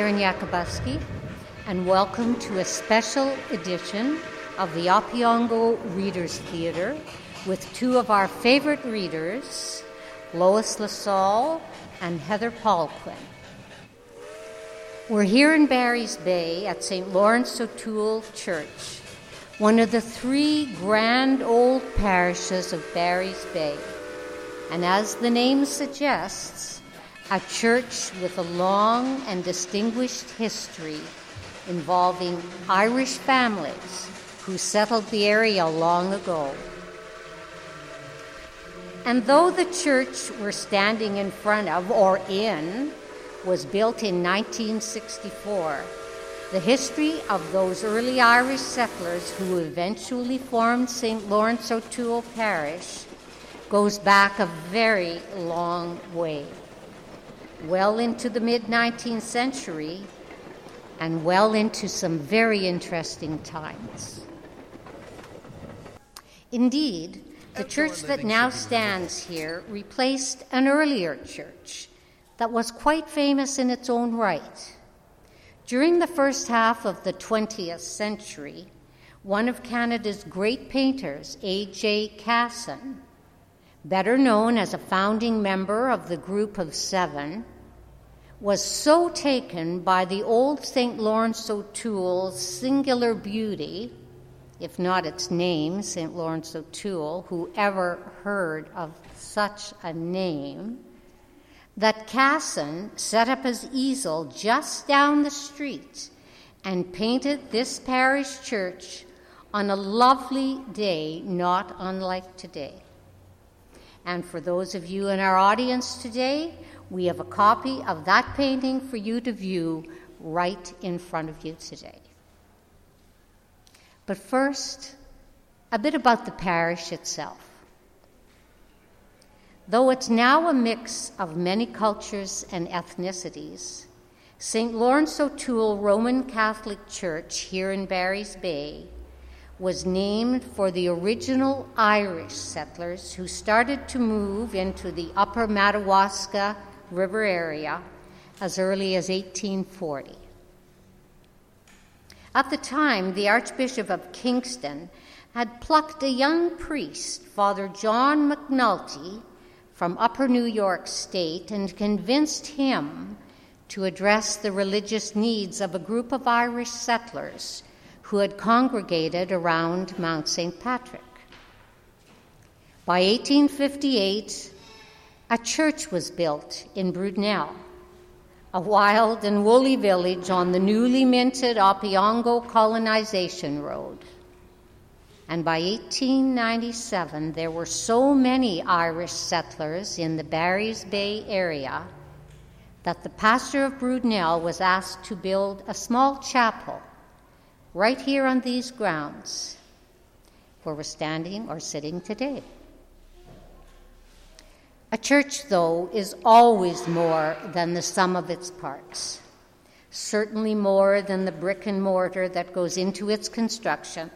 Karen Yakubuski, and welcome to a special edition of the Opeongo Readers Theatre with two of our favorite readers, Lois LaSalle and Heather Paulquin. We're here in Barry's Bay at St. Lawrence O'Toole Church, one of the three grand old parishes of Barry's Bay. And as the name suggests, a church with a long and distinguished history involving Irish families who settled the area long ago. And though the church we're standing in front of or in was built in 1964, the history of those early Irish settlers who eventually formed St. Lawrence O'Toole Parish goes back a very long way, well into the mid 19th century and well into some very interesting times. Indeed, the church that now stands here replaced an earlier church that was quite famous in its own right. During the first half of the 20th century, one of Canada's great painters, A.J. Casson, better known as a founding member of the Group of Seven, was so taken by the old St. Lawrence O'Toole's singular beauty if not its name, St. Lawrence O'Toole, who ever heard of such a name, that Casson set up his easel just down the street and painted this parish church on a lovely day not unlike today. And for those of you in our audience today, we have a copy of that painting for you to view right in front of you today. But first, a bit about the parish itself. Though it's now a mix of many cultures and ethnicities, St. Lawrence O'Toole Roman Catholic Church here in Barry's Bay was named for the original Irish settlers who started to move into the upper Madawaska River area as early as 1840. At the time, the Archbishop of Kingston had plucked a young priest, Father John McNulty, from Upper New York State and convinced him to address the religious needs of a group of Irish settlers who had congregated around Mount St. Patrick. By 1858, a church was built in Brudenell a wild and woolly village on the newly minted Opeongo colonization road. And by 1897, there were so many Irish settlers in the Barry's Bay area that the pastor of Brudenell was asked to build a small chapel right here on these grounds where we're standing or sitting today. A church, though, is always more than the sum of its parts, certainly more than the brick and mortar that goes into its construction,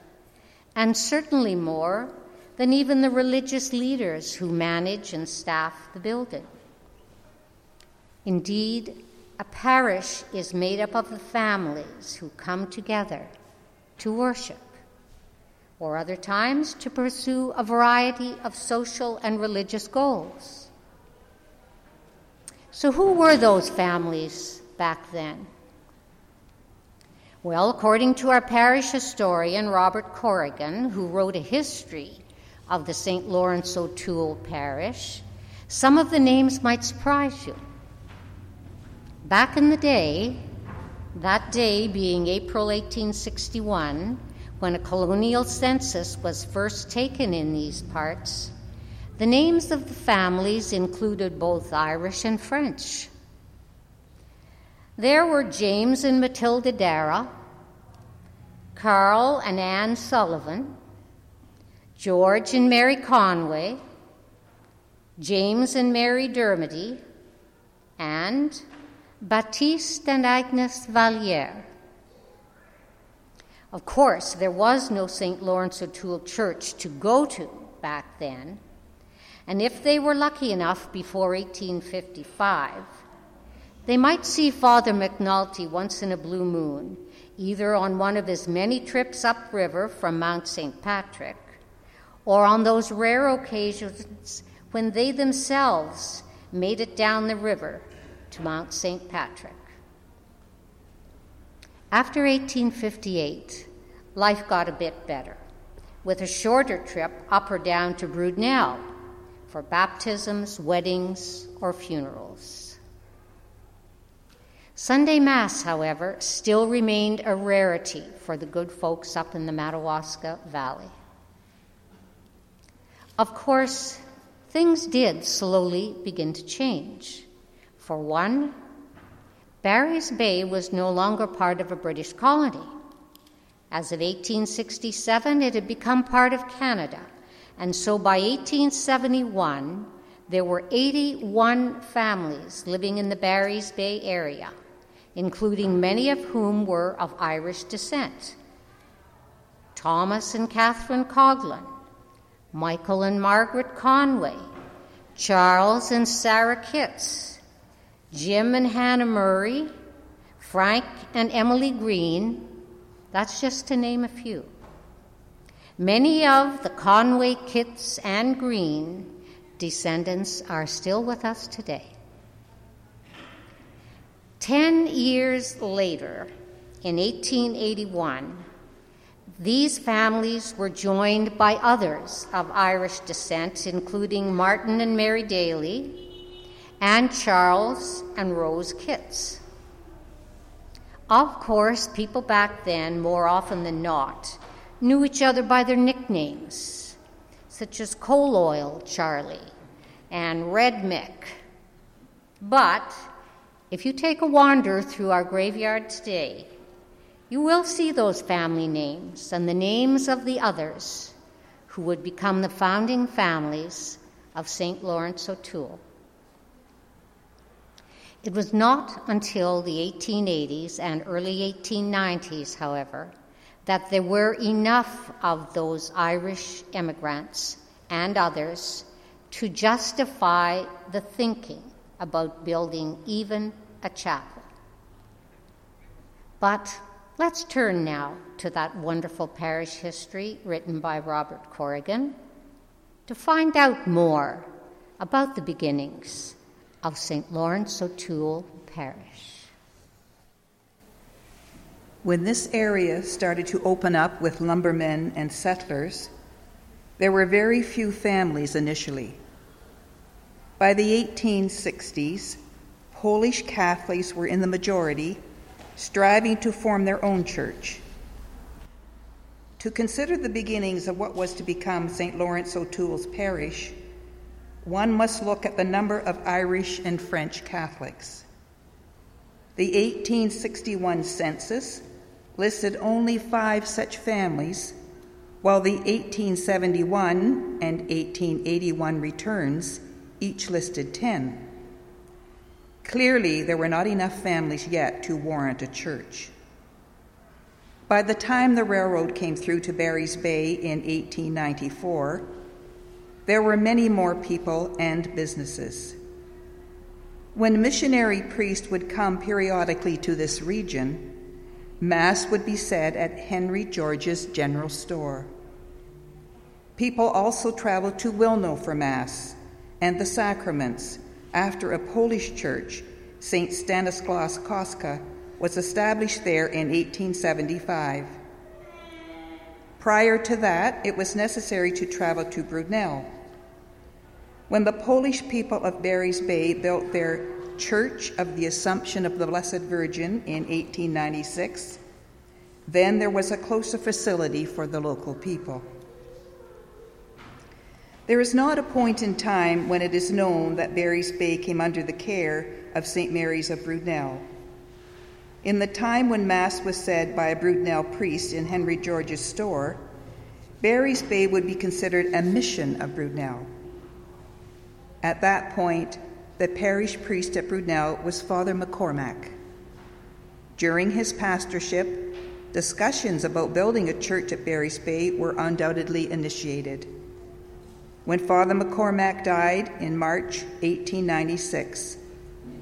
and certainly more than even the religious leaders who manage and staff the building. Indeed, a parish is made up of the families who come together to worship, or other times to pursue a variety of social and religious goals. So, who were those families back then? Well, according to our parish historian, Robert Corrigan, who wrote a history of the St. Lawrence O'Toole parish, some of the names might surprise you. Back in the day, that day being April 1861, when a colonial census was first taken in these parts, the names of the families included both Irish and French. There were James and Matilda Dara, Carl and Anne Sullivan, George and Mary Conway, James and Mary Dermody, and Baptiste and Agnes Valliere. Of course, there was no St. Lawrence O'Toole church to go to back then, and if they were lucky enough before 1855, They might see Father McNulty once in a blue moon, either on one of his many trips upriver from Mount St. Patrick, or on those rare occasions when they themselves made it down the river to Mount St. Patrick. After 1858, life got a bit better, with a shorter trip up or down to Brudenell for baptisms, weddings, or funerals. Sunday Mass, however, still remained a rarity for the good folks up in the Madawaska Valley. Of course, things did slowly begin to change. For one, Barry's Bay was no longer part of a British colony. As of 1867, it had become part of Canada, and so by 1871, there were 81 families living in the Barry's Bay area, including many of whom were of Irish descent. Thomas and Catherine Coghlan, Michael and Margaret Conway, Charles and Sarah Kitts, Jim and Hannah Murray, Frank and Emily Green, that's just to name a few. Many of the Conway Kitts and Green descendants are still with us today. Ten years later, in 1881, these families were joined by others of Irish descent, including Martin and Mary Daly, and Charles and Rose Kitts. Of course, people back then, more often than not, knew each other by their nicknames, such as Coal Oil Charlie and Red Mick. But if you take a wander through our graveyard today, you will see those family names and the names of the others who would become the founding families of St. Lawrence O'Toole. It was not until the 1880s and early 1890s, however, that there were enough of those Irish immigrants and others to justify the thinking about building even a chapel. But let's turn now to that wonderful parish history written by Robert Corrigan to find out more about the beginnings of St. Lawrence O'Toole Parish. When this area started to open up with lumbermen and settlers, there were very few families initially. By the 1860s, Polish Catholics were in the majority, striving to form their own church. To consider the beginnings of what was to become St. Lawrence O'Toole's parish, one must look at the number of Irish and French Catholics. The 1861 census listed only five such families, while the 1871 and 1881 returns each listed 10. Clearly, there were not enough families yet to warrant a church. By the time the railroad came through to Barry's Bay in 1894, there were many more people and businesses. When missionary priests would come periodically to this region, Mass would be said at Henry George's General Store. People also traveled to Wilno for Mass and the sacraments after a Polish church, St. Stanislaus Kostka, was established there in 1875. Prior to that, it was necessary to travel to Brudenell. When the Polish people of Barry's Bay built their Church of the Assumption of the Blessed Virgin in 1896. Then there was a closer facility for the local people. There is not a point in time when it is known that Barry's Bay came under the care of St. Mary's of Brudenell. In the time when Mass was said by a Brudenell priest in Henry George's store, Barry's Bay would be considered a mission of Brudenell. At that point, the parish priest at Brudenell was Father McCormack. During his pastorship, discussions about building a church at Barry's Bay were undoubtedly initiated. When Father McCormack died in March 1896,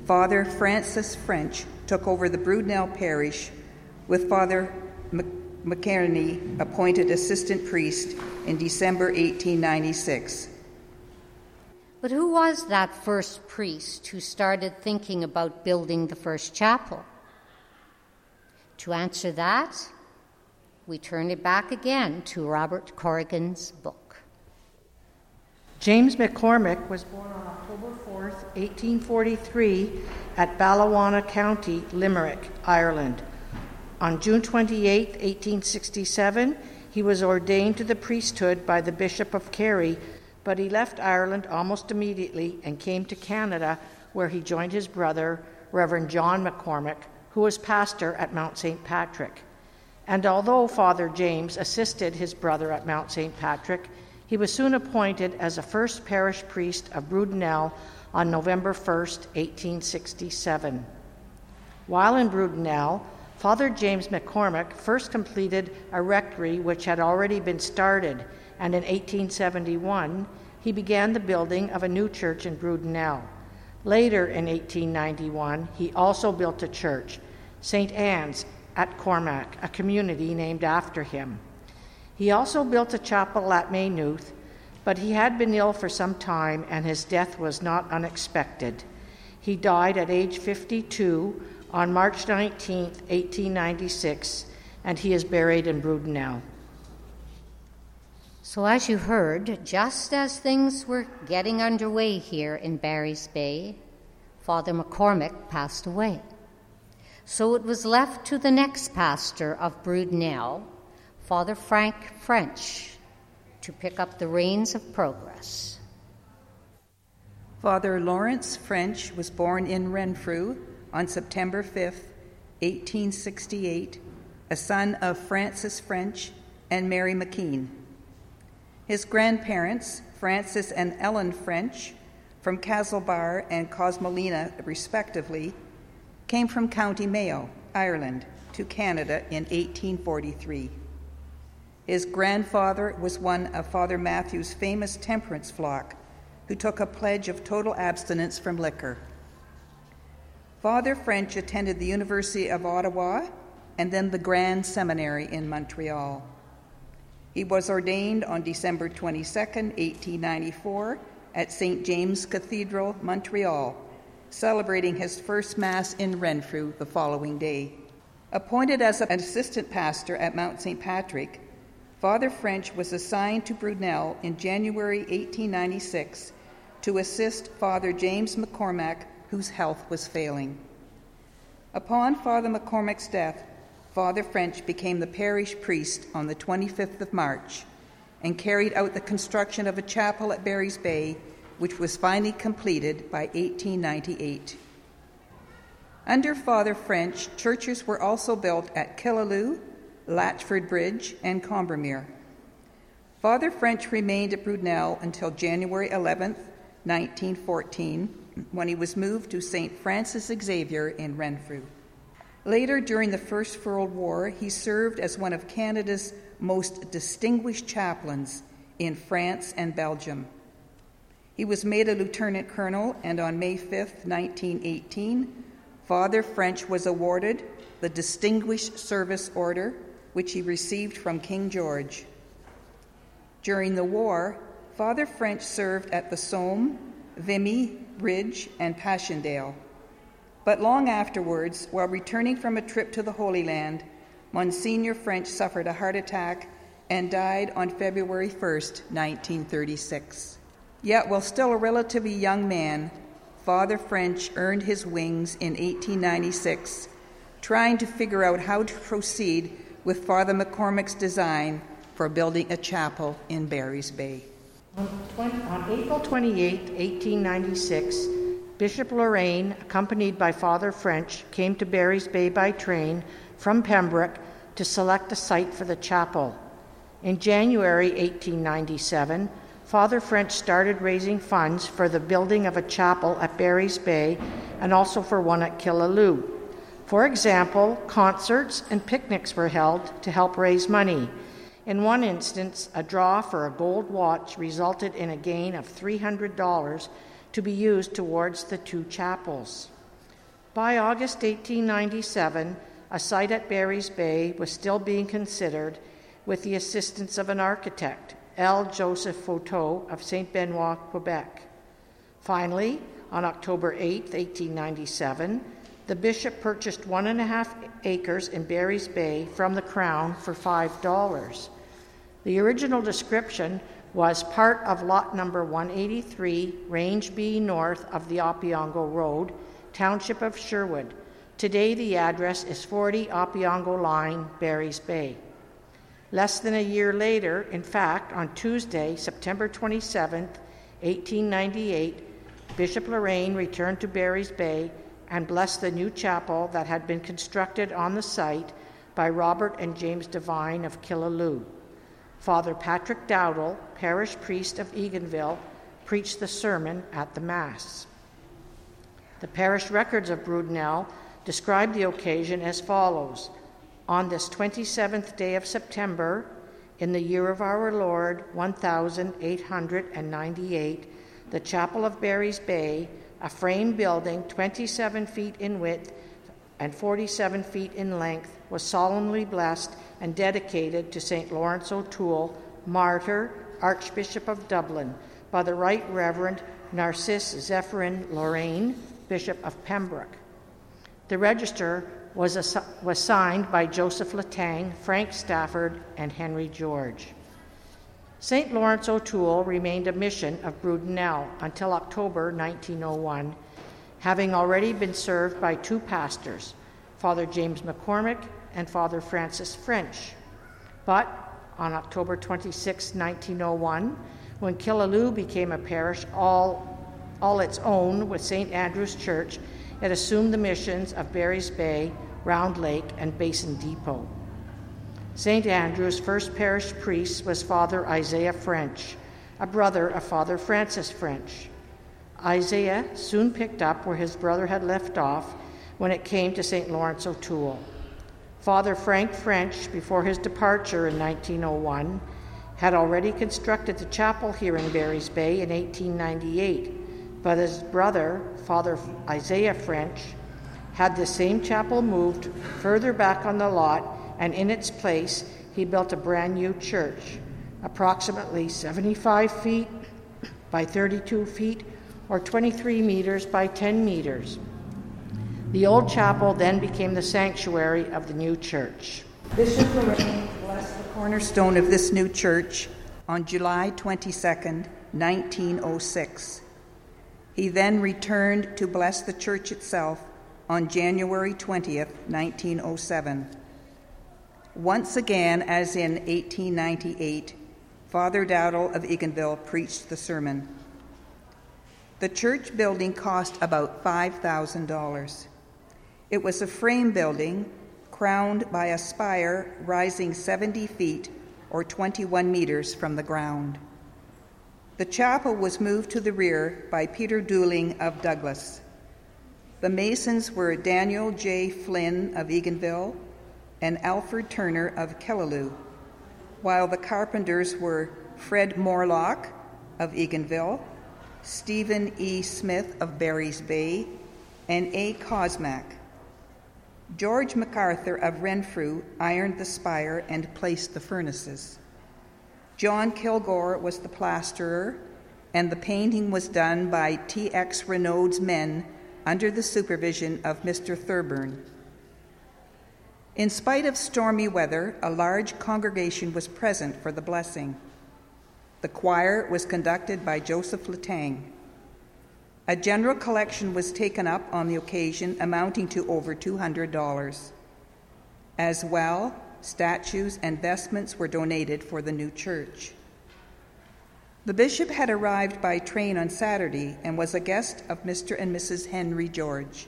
Father Francis French took over the Brudenell parish with Father McKerney appointed assistant priest in December 1896. But who was that first priest who started thinking about building the first chapel? To answer that, we turn it back again to Robert Corrigan's book. James McCormick was born on October 4th, 1843, at Ballywanna County, Limerick, Ireland. On June 28, 1867, he was ordained to the priesthood by the Bishop of Kerry but he left Ireland almost immediately and came to Canada, where he joined his brother, Reverend John McCormick, who was pastor at Mount St. Patrick. And although Father James assisted his brother at Mount St. Patrick, he was soon appointed as the first parish priest of Brudenell on November 1, 1867. While in Brudenell, Father James McCormick first completed a rectory which had already been started and in 1871 he began the building of a new church in Brudenell. Later in 1891, he also built a church, St. Anne's at Cormac, a community named after him. He also built a chapel at Maynooth, but he had been ill for some time and his death was not unexpected. He died at age 52 on March 19, 1896, and he is buried in Brudenell. So, as you heard, just as things were getting underway here in Barry's Bay, Father McCormick passed away. So it was left to the next pastor of Brudenell, Father Frank French, to pick up the reins of progress. Father Lawrence French was born in Renfrew on September 5, 1868, a son of Francis French and Mary McKean. His grandparents, Francis and Ellen French, from Castlebar and Crossmolina, respectively, came from County Mayo, Ireland, to Canada in 1843. His grandfather was one of Father Mathew's famous temperance flock, who took a pledge of total abstinence from liquor. Father French attended the University of Ottawa and then the Grand Seminary in Montreal. He was ordained on December 22, 1894, at St. James Cathedral, Montreal, celebrating his first Mass in Renfrew the following day. Appointed as an assistant pastor at Mount St. Patrick, Father French was assigned to Brudenell in January 1896 to assist Father James McCormack, whose health was failing. Upon Father McCormack's death, Father French became the parish priest on the 25th of March and carried out the construction of a chapel at Barry's Bay, which was finally completed by 1898. Under Father French, churches were also built at Killaloe, Latchford Bridge, and Combermere. Father French remained at Brudenell until January 11, 1914, when he was moved to St. Francis Xavier in Renfrew. Later, during the First World War, he served as one of Canada's most distinguished chaplains in France and Belgium. He was made a lieutenant colonel, and on May 5, 1918, Father French was awarded the Distinguished Service Order, which he received from King George. During the war, Father French served at the Somme, Vimy, Ridge, and Passchendaele. But long afterwards, while returning from a trip to the Holy Land, Monsignor French suffered a heart attack and died on February 1, 1936. Yet, while still a relatively young man, Father French earned his wings in 1896, trying to figure out how to proceed with Father McCormick's design for building a chapel in Barry's Bay. On, 20, on April 28, 1896, Bishop Lorrain, accompanied by Father French, came to Barry's Bay by train from Pembroke to select a site for the chapel. In January 1897, Father French started raising funds for the building of a chapel at Barry's Bay and also for one at Killaloe. For example, concerts and picnics were held to help raise money. In one instance, a draw for a gold watch resulted in a gain of $300 to be used towards the two chapels. By August 1897, a site at Barry's Bay was still being considered with the assistance of an architect, L. Joseph Fauteux of St. Benoit, Quebec. Finally, on October 8, 1897, the bishop purchased one and a half acres in Barry's Bay from the Crown for $5. The original description was part of lot number 183, Range B north of the Opeongo Road, Township of Sherwood. Today, the address is 40 Opeongo Line, Barry's Bay. Less than a year later, in fact, on Tuesday, September 27, 1898, Bishop Lorrain returned to Barry's Bay and blessed the new chapel that had been constructed on the site by Robert and James Devine of Killaloe. Father Patrick Dowdall, parish priest of Eganville, preached the sermon at the Mass. The parish records of Brudenell describe the occasion as follows On this 27th day of September, in the year of our Lord, 1898, the chapel of Barry's Bay, a frame building 27 feet in width and 47 feet in length, was solemnly blessed and dedicated to St. Lawrence O'Toole, martyr, Archbishop of Dublin, by the Right Reverend Narcisse Zephyrin Lorrain, Bishop of Pembroke. The register was, was signed by Joseph Latang, Frank Stafford, and Henry George. St. Lawrence O'Toole remained a mission of Brudenell until October 1901, having already been served by two pastors, Father James McCormick and Father Francis French. But on October 26, 1901, when Killaloe became a parish all, all its own with St. Andrew's Church, it assumed the missions of Barry's Bay, Round Lake, and Basin Depot. St. Andrew's first parish priest was Father Isaiah French, a brother of Father Francis French. Isaiah soon picked up where his brother had left off when it came to St. Lawrence O'Toole. Father Frank French, before his departure in 1901, had already constructed the chapel here in Barry's Bay in 1898, but his brother, Father Isaiah French, had the same chapel moved further back on the lot, and in its place, he built a brand new church, approximately 75 feet by 32 feet or 23 meters by 10 meters. The old chapel then became the sanctuary of the new church. Bishop blessed the cornerstone of this new church on July 22, 1906. He then returned to bless the church itself on January 20th, 1907. Once again, as in 1898, Father Dowdall of Eganville preached the sermon. The church building cost about $5,000. It was a frame building crowned by a spire rising 70 feet or 21 meters from the ground. The chapel was moved to the rear by Peter Dooling of Douglas. The masons were Daniel J. Flynn of Eganville and Alfred Turner of Killaloe, while the carpenters were Fred Morlock of Eganville, Stephen E. Smith of Barry's Bay, and A. Cosmack. George MacArthur of Renfrew ironed the spire and placed the furnaces. John Kilgore was the plasterer, and the painting was done by T.X. Renaud's men under the supervision of Mr. Thurburn. In spite of stormy weather, a large congregation was present for the blessing. The choir was conducted by Joseph Latang. A general collection was taken up on the occasion amounting to over $200. As well, statues and vestments were donated for the new church. The bishop had arrived by train on Saturday and was a guest of Mr. and Mrs. Henry George.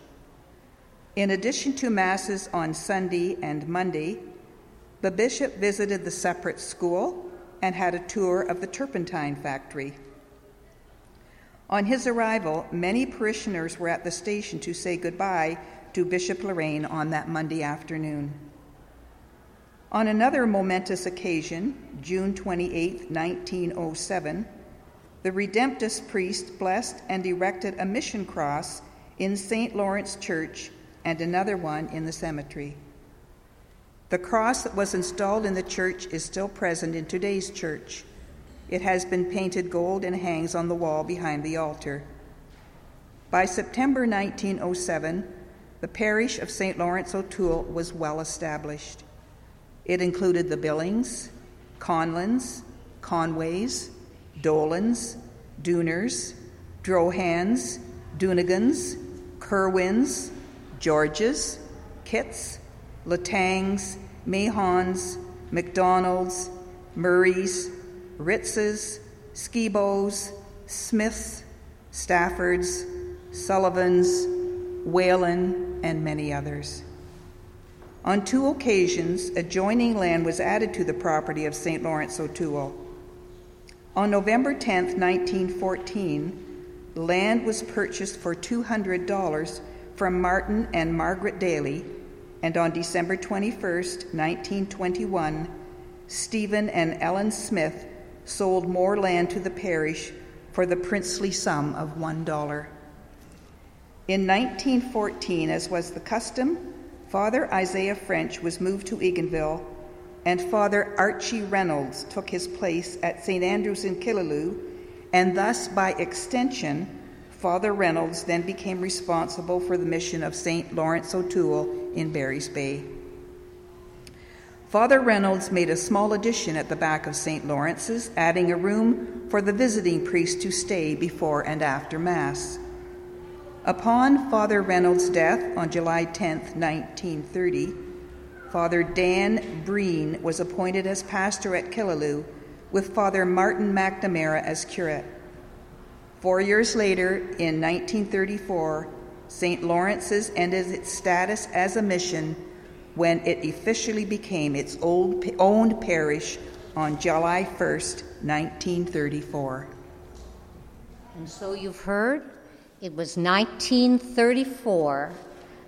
In addition to Masses on Sunday and Monday, the bishop visited the separate school and had a tour of the turpentine factory. On his arrival, many parishioners were at the station to say goodbye to Bishop Lorrain on that Monday afternoon. On another momentous occasion, June 28, 1907, the Redemptorist priest blessed and erected a mission cross in St. Lawrence Church and another one in the cemetery. The cross that was installed in the church is still present in today's church. It has been painted gold and hangs on the wall behind the altar. By September 1907, the parish of St. Lawrence O'Toole was well established. It included the Billings, Conlins, Conways, Dolans, Dooners, Drohans, Doonegans, Kerwins, Georges, Kitts, Latangs, Mahons, McDonalds, Murrays, Ritzes, Skibos, Smiths, Staffords, Sullivans, Whalen, and many others. On two occasions, adjoining land was added to the property of St. Lawrence O'Toole. On November 10, 1914, land was purchased for $200 from Martin and Margaret Daly and on December 21, 1921, Stephen and Ellen Smith sold more land to the parish for the princely sum of $1. In 1914, as was the custom, Father Isaiah French was moved to Eganville, and Father Archie Reynolds took his place at St. Andrew's in Killaloe, and thus, by extension, Father Reynolds then became responsible for the mission of St. Lawrence O'Toole in Barry's Bay. Father Reynolds made a small addition at the back of St. Lawrence's, adding a room for the visiting priest to stay before and after Mass. Upon Father Reynolds' death on July 10, 1930, Father Dan Breen was appointed as pastor at Killaloe, with Father Martin McNamara as curate. Four years later, in 1934, St. Lawrence's ended its status as a mission when it officially became its old, owned parish on July 1st, 1934. And so you've heard it was 1934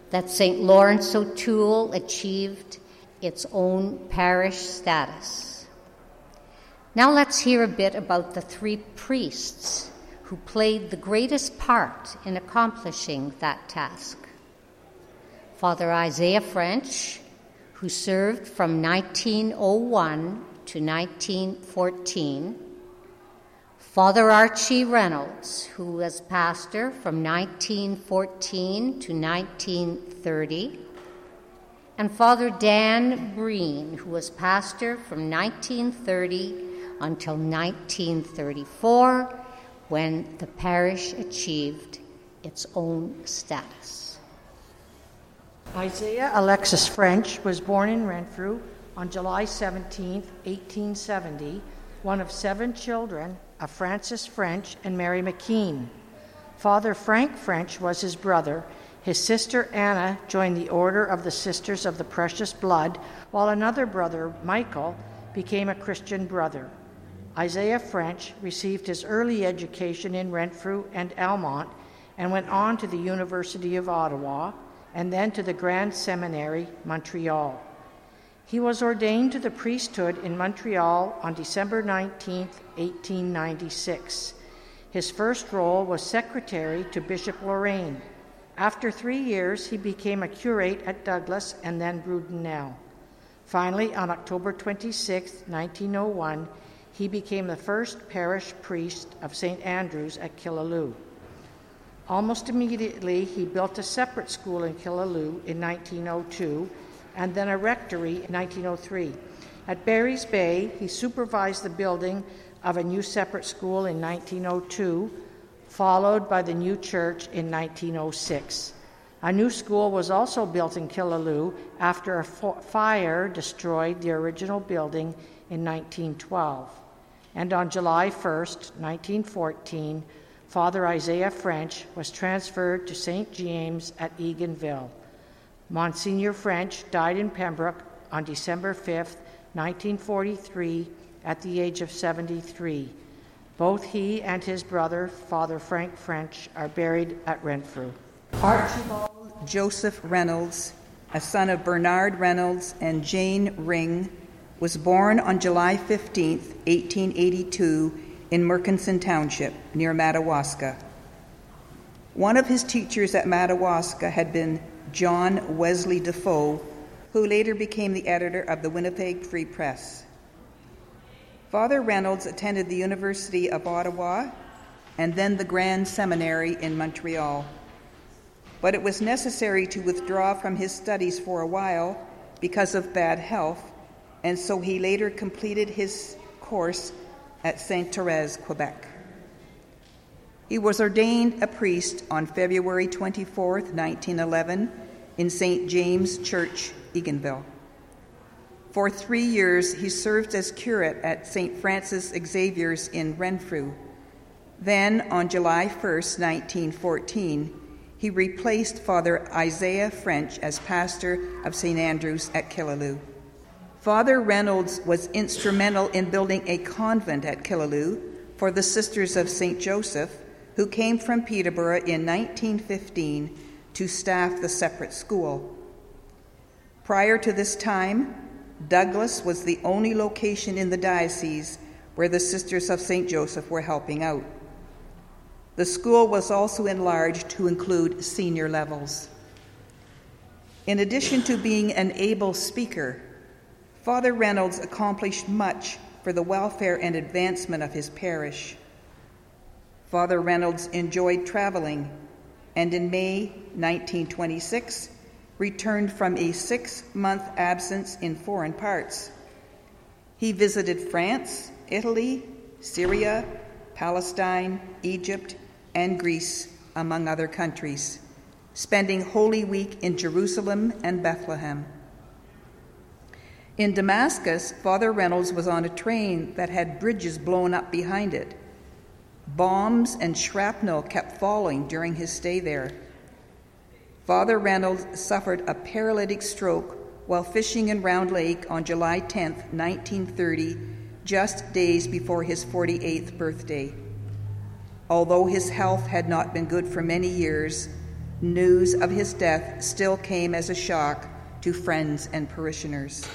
that St. Lawrence O'Toole achieved its own parish status. Now let's hear a bit about the three priests who played the greatest part in accomplishing that task. Father Isaiah French, who served from 1901 to 1914. Father Archie Reynolds, who was pastor from 1914 to 1930. And Father Dan Breen, who was pastor from 1930 until 1934 when the parish achieved its own status. Isaiah Alexis French was born in Renfrew on July 17, 1870, one of seven children of Francis French and Mary McKean. Father Frank French was his brother. His sister Anna joined the Order of the Sisters of the Precious Blood, while another brother, Michael, became a Christian brother. Isaiah French received his early education in Renfrew and Almonte and went on to the University of Ottawa and then to the Grand Seminary, Montreal. He was ordained to the priesthood in Montreal on December 19, 1896. His first role was secretary to Bishop Lorrain. After three years, he became a curate at Douglas and then Brudenell. Finally, on October 26, 1901, he became the first parish priest of St. Andrew's at Killaloe. Almost immediately, he built a separate school in Killaloe in 1902 and then a rectory in 1903. At Barry's Bay, he supervised the building of a new separate school in 1902, followed by the new church in 1906. A new school was also built in Killaloe after a fire destroyed the original building in 1912 and on July 1, 1914, Father Isaiah French was transferred to St. James at Eganville. Monsignor French died in Pembroke on December 5, 1943, at the age of 73. Both he and his brother, Father Frank French, are buried at Renfrew. Archibald Joseph Reynolds, a son of Bernard Reynolds and Jane Ring, was born on July 15, 1882, in Mercanson Township, near Madawaska. One of his teachers at Madawaska had been John Wesley Dafoe, who later became the editor of the Winnipeg Free Press. Father Reynolds attended the University of Ottawa and then the Grand Seminary in Montreal. But it was necessary to withdraw from his studies for a while because of bad health, and so he later completed his course at Saint Therese, Quebec. He was ordained a priest on February 24, 1911, in St. James Church, Eganville. For three years, he served as curate at St. Francis Xavier's in Renfrew. Then, on July 1, 1914, he replaced Father Isaiah French as pastor of St. Andrew's at Killaloe. Father Reynolds was instrumental in building a convent at Killaloe for the Sisters of St. Joseph, who came from Peterborough in 1915 to staff the separate school. Prior to this time, Douglas was the only location in the diocese where the Sisters of St. Joseph were helping out. The school was also enlarged to include senior levels. In addition to being an able speaker, Father Reynolds accomplished much for the welfare and advancement of his parish. Father Reynolds enjoyed traveling and in May 1926 returned from a six month absence in foreign parts. He visited France, Italy, Syria, Palestine, Egypt, and Greece, among other countries, spending Holy Week in Jerusalem and Bethlehem. In Damascus, Father Reynolds was on a train that had bridges blown up behind it. Bombs and shrapnel kept falling during his stay there. Father Reynolds suffered a paralytic stroke while fishing in Round Lake on July 10, 1930, just days before his 48th birthday. Although his health had not been good for many years, news of his death still came as a shock to friends and parishioners.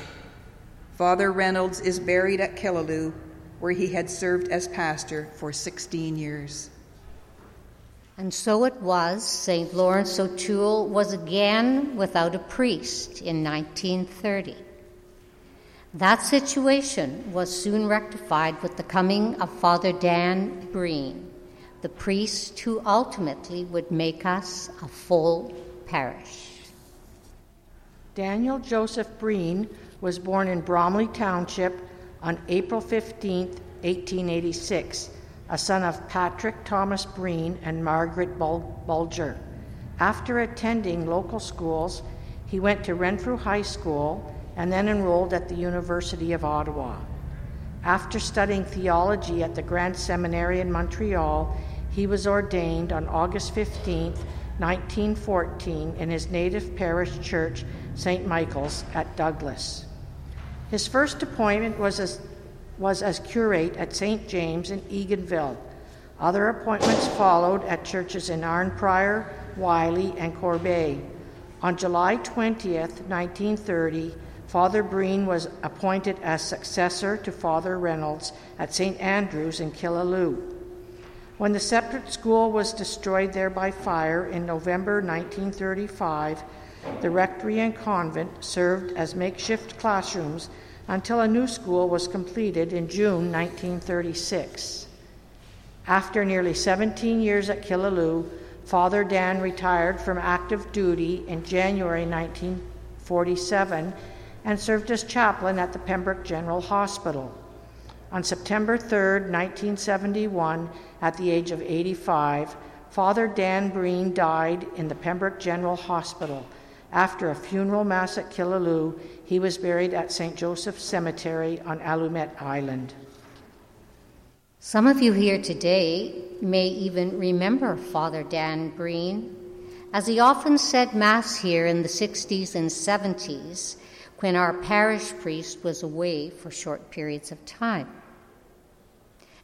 Father Reynolds is buried at Killaloe, where he had served as pastor for 16 years. And so it was, St. Lawrence O'Toole was again without a priest in 1930. That situation was soon rectified with the coming of Father Dan Breen the priest who ultimately would make us a full parish. Daniel Joseph Breen was born in Bromley Township on April 15, 1886, a son of Patrick Thomas Breen and Margaret Bul- Bulger. After attending local schools, he went to Renfrew High School and then enrolled at the University of Ottawa. After studying theology at the Grand Seminary in Montreal, he was ordained on August 15, 1914, in his native parish church, St. Michael's at Douglas. His first appointment was as, was as curate at St. James in Eganville. Other appointments followed at churches in Arnprior, Wylie, and Corbeil. On July 20th, 1930, Father Breen was appointed as successor to Father Reynolds at St. Andrew's in Killaloe. When the separate school was destroyed there by fire in November 1935, the rectory and convent served as makeshift classrooms until a new school was completed in June 1936. After nearly 17 years at Killaloe, Father Dan retired from active duty in January 1947 and served as chaplain at the Pembroke General Hospital. On September 3, 1971, at the age of 85, Father Dan Breen died in the Pembroke General Hospital. After a funeral mass at Killaloe, he was buried at St. Joseph Cemetery on Allumette Island. Some of you here today may even remember Father Dan Breen, as he often said Mass here in the 60s and 70s when our parish priest was away for short periods of time.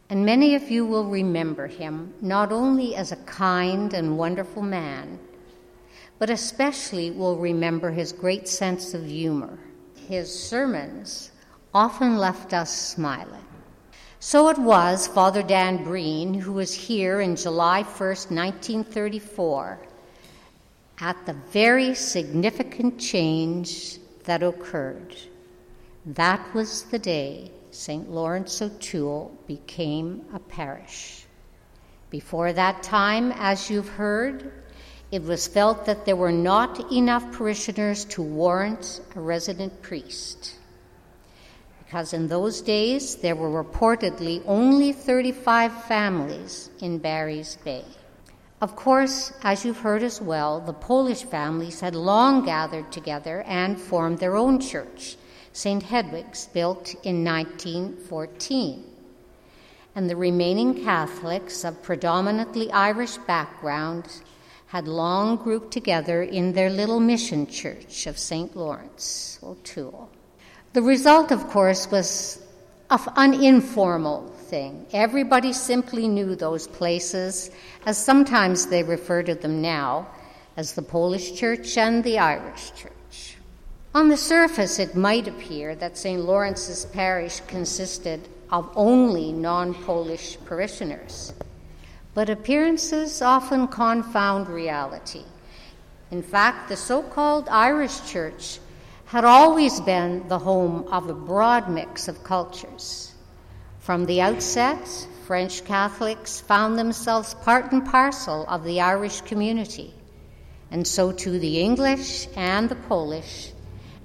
And many of you will remember him not only as a kind and wonderful man, but especially will remember his great sense of humor. His sermons often left us smiling. So it was Father Dan Breen, who was here in July 1st, 1934, at the very significant change that occurred. That was the day St. Lawrence O'Toole became a parish. Before that time, as you've heard, it was felt that there were not enough parishioners to warrant a resident priest. Because in those days, there were reportedly only 35 families in Barry's Bay. Of course, as you've heard as well, the Polish families had long gathered together and formed their own church, St. Hedwig's, built in 1914. And the remaining Catholics of predominantly Irish background had long grouped together in their little mission church of St. Lawrence, O'Toole. The result, of course, was an informal thing. Everybody simply knew those places, as sometimes they refer to them now as the Polish Church and the Irish Church. On the surface, it might appear that St. Lawrence's parish consisted of only non Polish parishioners, but appearances often confound reality. In fact, the so called Irish Church had always been the home of a broad mix of cultures. From the outset, French Catholics found themselves part and parcel of the Irish community, and so too the English and the Polish,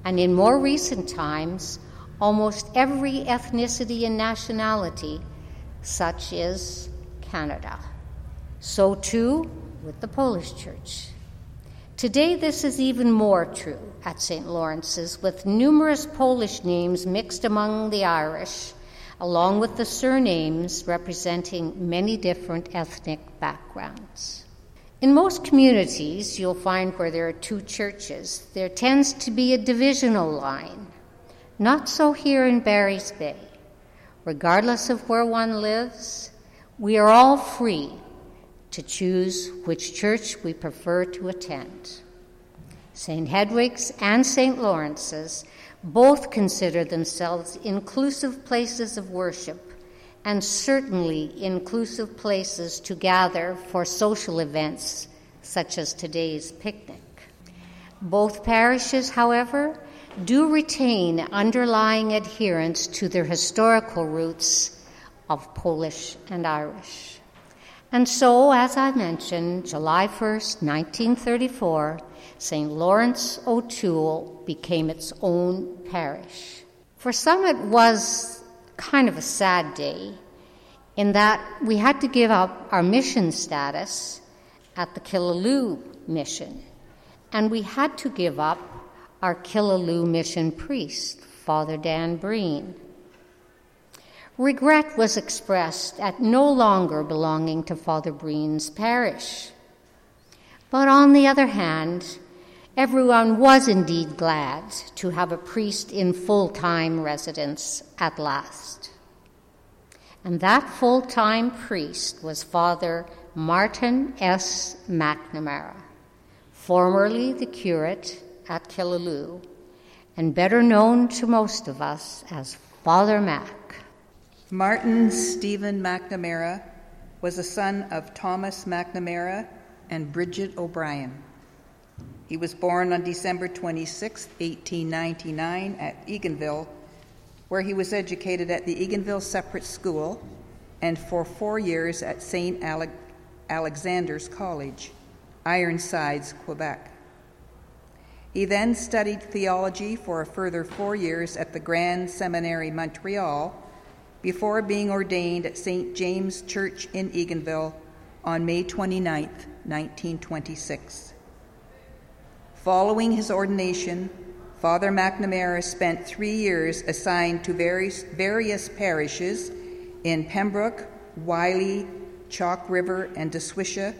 and in more recent times, almost every ethnicity and nationality, such as Canada. So too with the Polish Church. Today, this is even more true at St. Lawrence's, with numerous Polish names mixed among the Irish along with the surnames representing many different ethnic backgrounds. In most communities, you'll find where there are two churches, there tends to be a divisional line. Not so here in Barry's Bay. Regardless of where one lives, we are all free to choose which church we prefer to attend. St. Hedwig's and St. Lawrence's both consider themselves inclusive places of worship and certainly inclusive places to gather for social events such as today's picnic. Both parishes, however, do retain underlying adherence to their historical roots of Polish and Irish. And so, as I mentioned, July 1st, 1934, St. Lawrence O'Toole became its own parish. For some, it was kind of a sad day in that we had to give up our mission status at the Killaloe mission, and we had to give up our Killaloe mission priest, Father Dan Breen. Regret was expressed at no longer belonging to Father Breen's parish. But on the other hand, Everyone was indeed glad to have a priest in full time residence at last. And that full time priest was Father Martin S. McNamara, formerly the curate at Killaloe, and better known to most of us as Father Mac. Martin Stephen McNamara was a son of Thomas McNamara and Bridget O'Brien. He was born on December 26, 1899, at Eganville, where he was educated at the Eganville Separate School and for four years at St. Alexander's College, Ironsides, Quebec. He then studied theology for a further four years at the Grand Seminary, Montreal, before being ordained at St. James Church in Eganville on May 29, 1926. Following his ordination, Father McNamara spent three years assigned to various, various parishes in Pembroke, Wylie, Chalk River, and Des Joachims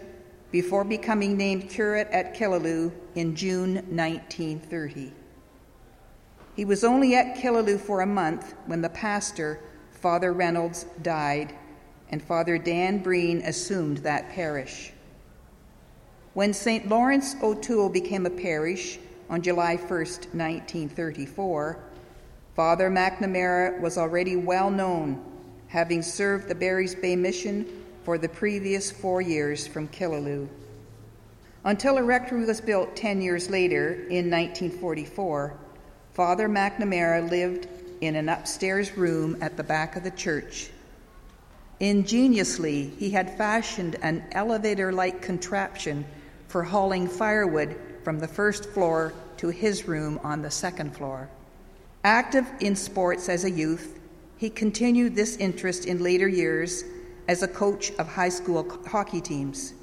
before becoming named curate at Killaloe in June 1930. He was only at Killaloe for a month when the pastor, Father Reynolds, died, and Father Dan Breen assumed that parish. When St. Lawrence O'Toole became a parish on July 1, 1934, Father McNamara was already well known, having served the Barry's Bay Mission for the previous four years from Killaloe. Until a rectory was built 10 years later, in 1944, Father McNamara lived in an upstairs room at the back of the church. Ingeniously, he had fashioned an elevator like contraption for hauling firewood from the first floor to his room on the second floor. Active in sports as a youth, he continued this interest in later years as a coach of high school hockey teams.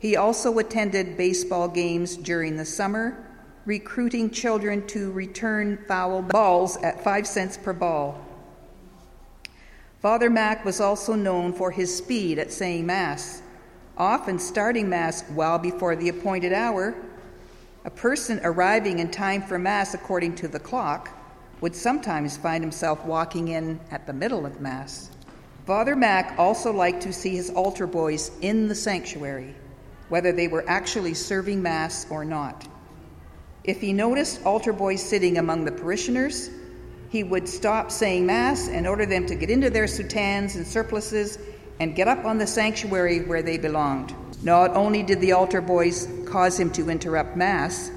He also attended baseball games during the summer, recruiting children to return foul balls at five cents per ball. Father Mac was also known for his speed at saying Mass, often starting Mass well before the appointed hour. A person arriving in time for Mass according to the clock would sometimes find himself walking in at the middle of Mass. Father Mac also liked to see his altar boys in the sanctuary, whether they were actually serving Mass or not. If he noticed altar boys sitting among the parishioners, he would stop saying Mass and order them to get into their soutanes and surplices and get up on the sanctuary where they belonged. Not only did the altar boys cause him to interrupt Mass,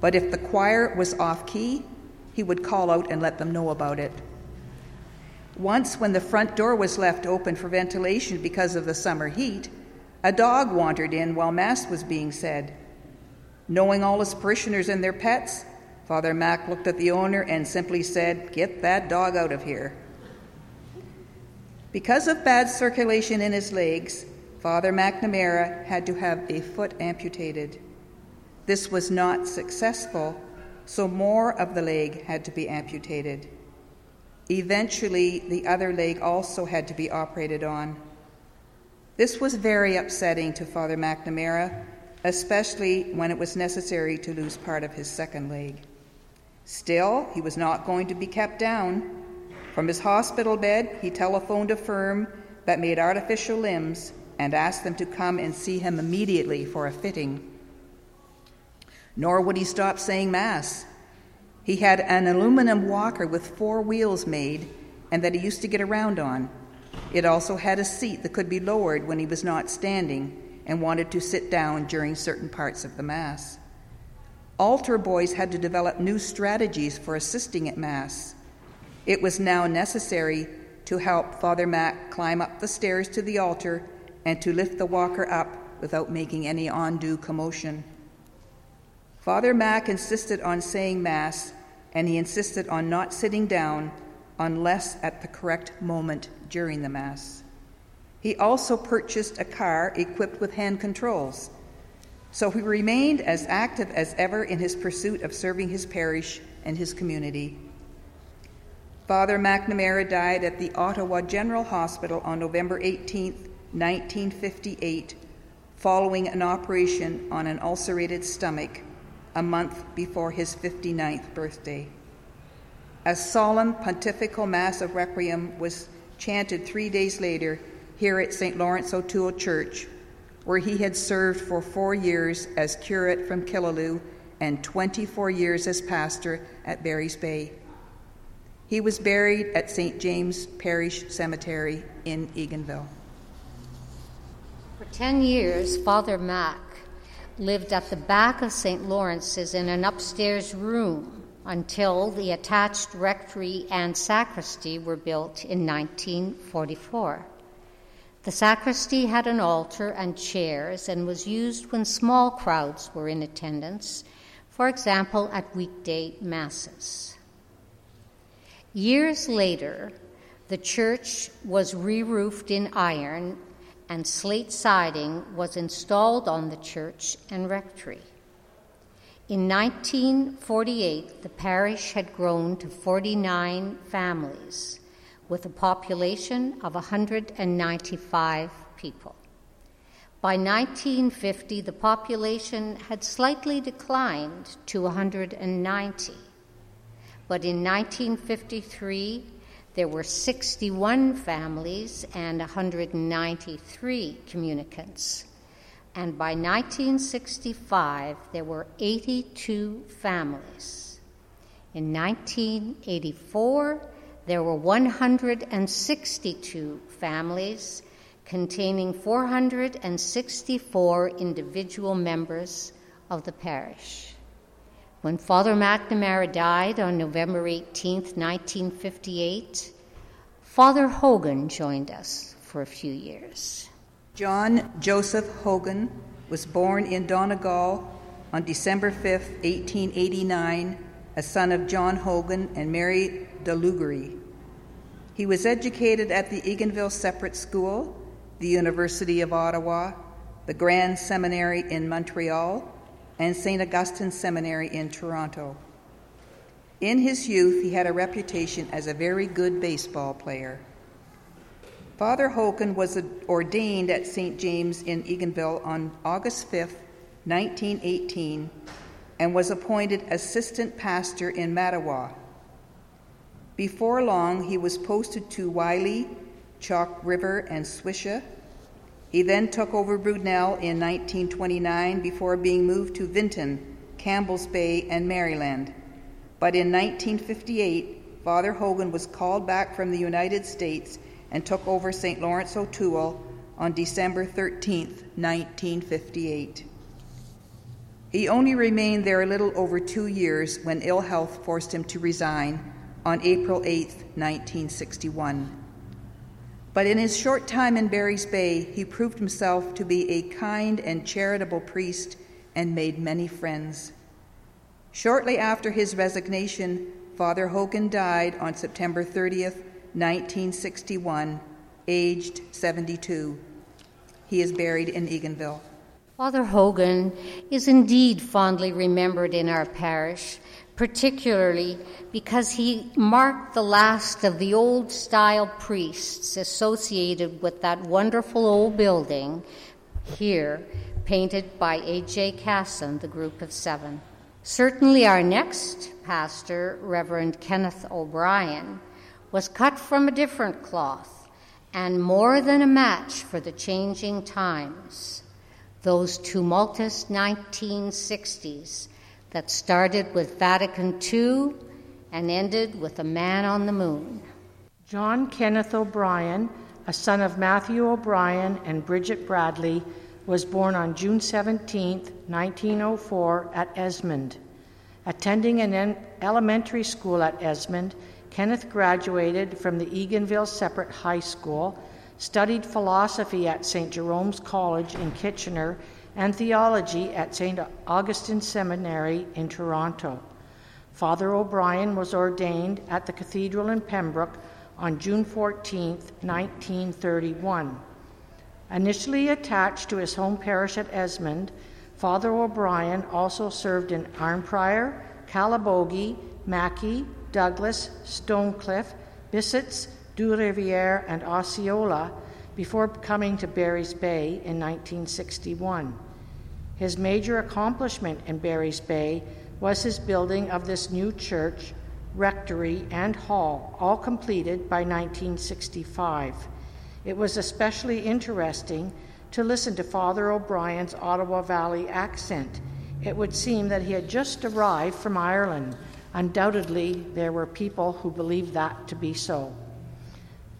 but if the choir was off key, he would call out and let them know about it. Once, when the front door was left open for ventilation because of the summer heat, a dog wandered in while Mass was being said. Knowing all his parishioners and their pets, Father Mac looked at the owner and simply said, Get that dog out of here. Because of bad circulation in his legs, Father McNamara had to have a foot amputated. This was not successful, so more of the leg had to be amputated. Eventually, the other leg also had to be operated on. This was very upsetting to Father McNamara, especially when it was necessary to lose part of his second leg. Still, he was not going to be kept down. From his hospital bed, he telephoned a firm that made artificial limbs and asked them to come and see him immediately for a fitting. Nor would he stop saying Mass. He had an aluminum walker with four wheels made and that he used to get around on. It also had a seat that could be lowered when he was not standing and wanted to sit down during certain parts of the Mass. Altar boys had to develop new strategies for assisting at Mass. It was now necessary to help Father Mac climb up the stairs to the altar and to lift the walker up without making any undue commotion. Father Mac insisted on saying Mass, and he insisted on not sitting down unless at the correct moment during the Mass. He also purchased a car equipped with hand controls, so he remained as active as ever in his pursuit of serving his parish and his community. Father McNamara died at the Ottawa General Hospital on November 18, 1958, following an operation on an ulcerated stomach a month before his 59th birthday. A solemn pontifical Mass of Requiem was chanted three days later here at St. Lawrence O'Toole Church, where he had served for four years as curate from Killaloe and 24 years as pastor at Barry's Bay. He was buried at St. James Parish Cemetery in Eganville. For 10 years, Father Mac lived at the back of St. Lawrence's in an upstairs room until the attached rectory and sacristy were built in 1944. The sacristy had an altar and chairs and was used when small crowds were in attendance, for example, at weekday masses. Years later, the church was re roofed in iron and slate siding was installed on the church and rectory. In 1948, the parish had grown to 49 families with a population of 195 people. By 1950, the population had slightly declined to 190. But in 1953, there were 61 families and 193 communicants. And by 1965, there were 82 families. In 1984, there were 162 families containing 464 individual members of the parish. When Father McNamara died on November 18, 1958, Father Hogan joined us for a few years. John Joseph Hogan was born in Donegal on December 5, 1889, a son of John Hogan and Mary DeLugary. He was educated at the Eganville Separate School, the University of Ottawa, the Grand Seminary in Montreal, and St. Augustine Seminary in Toronto. In his youth, he had a reputation as a very good baseball player. Father Hogan was ordained at St. James in Eganville on August 5, 1918, and was appointed assistant pastor in Mattawa. Before long, he was posted to Wylie, Chalk River, and Swisha. He then took over Brudenell in 1929 before being moved to Vinton, Campbell's Bay, and Maryland. But in 1958, Father Hogan was called back from the United States and took over St. Lawrence O'Toole on December 13, 1958. He only remained there a little over two years when ill health forced him to resign on April 8, 1961. But in his short time in Barry's Bay, he proved himself to be a kind and charitable priest and made many friends. Shortly after his resignation, Father Hogan died on September 30th, 1961, aged 72. He is buried in Eganville. Father Hogan is indeed fondly remembered in our parish particularly because he marked the last of the old style priests associated with that wonderful old building here, painted by A.J. Casson, the group of seven. Certainly, our next pastor, Reverend Kenneth O'Brien, was cut from a different cloth and more than a match for the changing times. Those tumultuous 1960s that started with Vatican II and ended with a man on the moon. John Kenneth O'Brien, a son of Matthew O'Brien and Bridget Bradley, was born on June 17, 1904, at Esmond. Attending an elementary school at Esmond, Kenneth graduated from the Eganville Separate High School, studied philosophy at St. Jerome's College in Kitchener, and theology at St. Augustine Seminary in Toronto. Father O'Brien was ordained at the cathedral in Pembroke on June 14, 1931. Initially attached to his home parish at Esmond, Father O'Brien also served in Arnprior, Calabogie, Mackay, Douglas, Stonecliffe, Bissetts, Deux Rivières, and Osceola before coming to Barry's Bay in 1961. His major accomplishment in Barry's Bay was his building of this new church, rectory, and hall, all completed by 1965. It was especially interesting to listen to Father O'Brien's Ottawa Valley accent. It would seem that he had just arrived from Ireland. Undoubtedly, there were people who believed that to be so.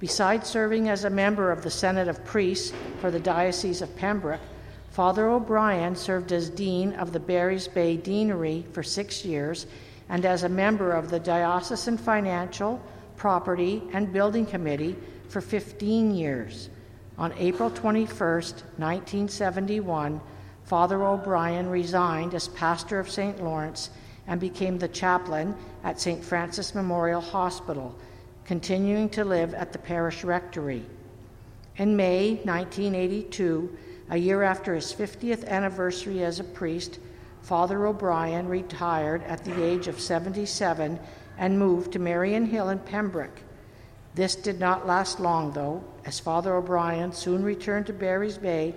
Besides serving as a member of the Senate of Priests for the Diocese of Pembroke, Father O'Brien served as Dean of the Barry's Bay Deanery for six years and as a member of the Diocesan Financial, Property, and Building Committee for 15 years. On April 21, 1971, Father O'Brien resigned as pastor of St. Lawrence and became the chaplain at St. Francis Memorial Hospital continuing to live at the parish rectory. In May 1982, a year after his 50th anniversary as a priest, Father O'Brien retired at the age of 77 and moved to Marianhill in Pembroke. This did not last long, though, as Father O'Brien soon returned to Barry's Bay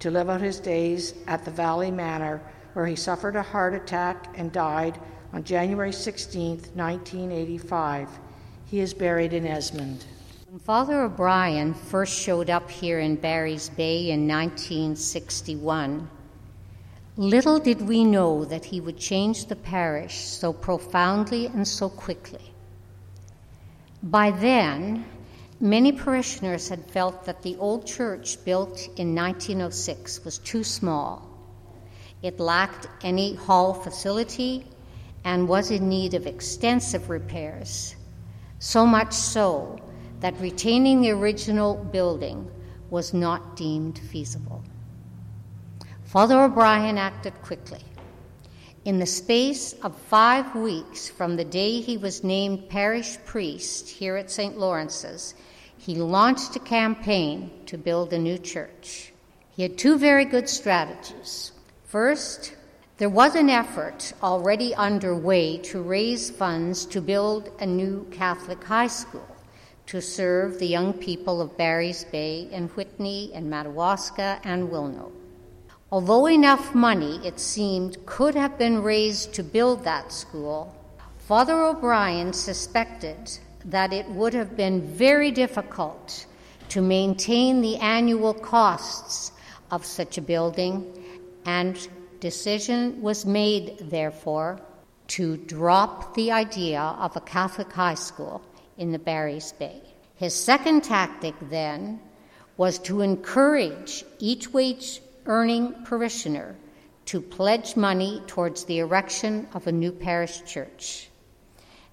to live out his days at the Valley Manor, where he suffered a heart attack and died on January 16, 1985. He is buried in Esmond. When Father O'Brien first showed up here in Barry's Bay in 1961, little did we know that he would change the parish so profoundly and so quickly. By then, many parishioners had felt that the old church built in 1906 was too small. It lacked any hall facility and was in need of extensive repairs, so much so that retaining the original building was not deemed feasible. Father O'Brien acted quickly. In the space of five weeks from the day he was named parish priest here at St. Lawrence's, he launched a campaign to build a new church. He had two very good strategies. First, there was an effort already underway to raise funds to build a new Catholic high school to serve the young people of Barry's Bay and Whitney and Madawaska and Wilno. Although enough money, it seemed, could have been raised to build that school, Father O'Brien suspected that it would have been very difficult to maintain the annual costs of such a building, and decision was made, therefore, to drop the idea of a Catholic high school in the Barry's Bay. His second tactic then was to encourage each wage earning parishioner to pledge money towards the erection of a new parish church.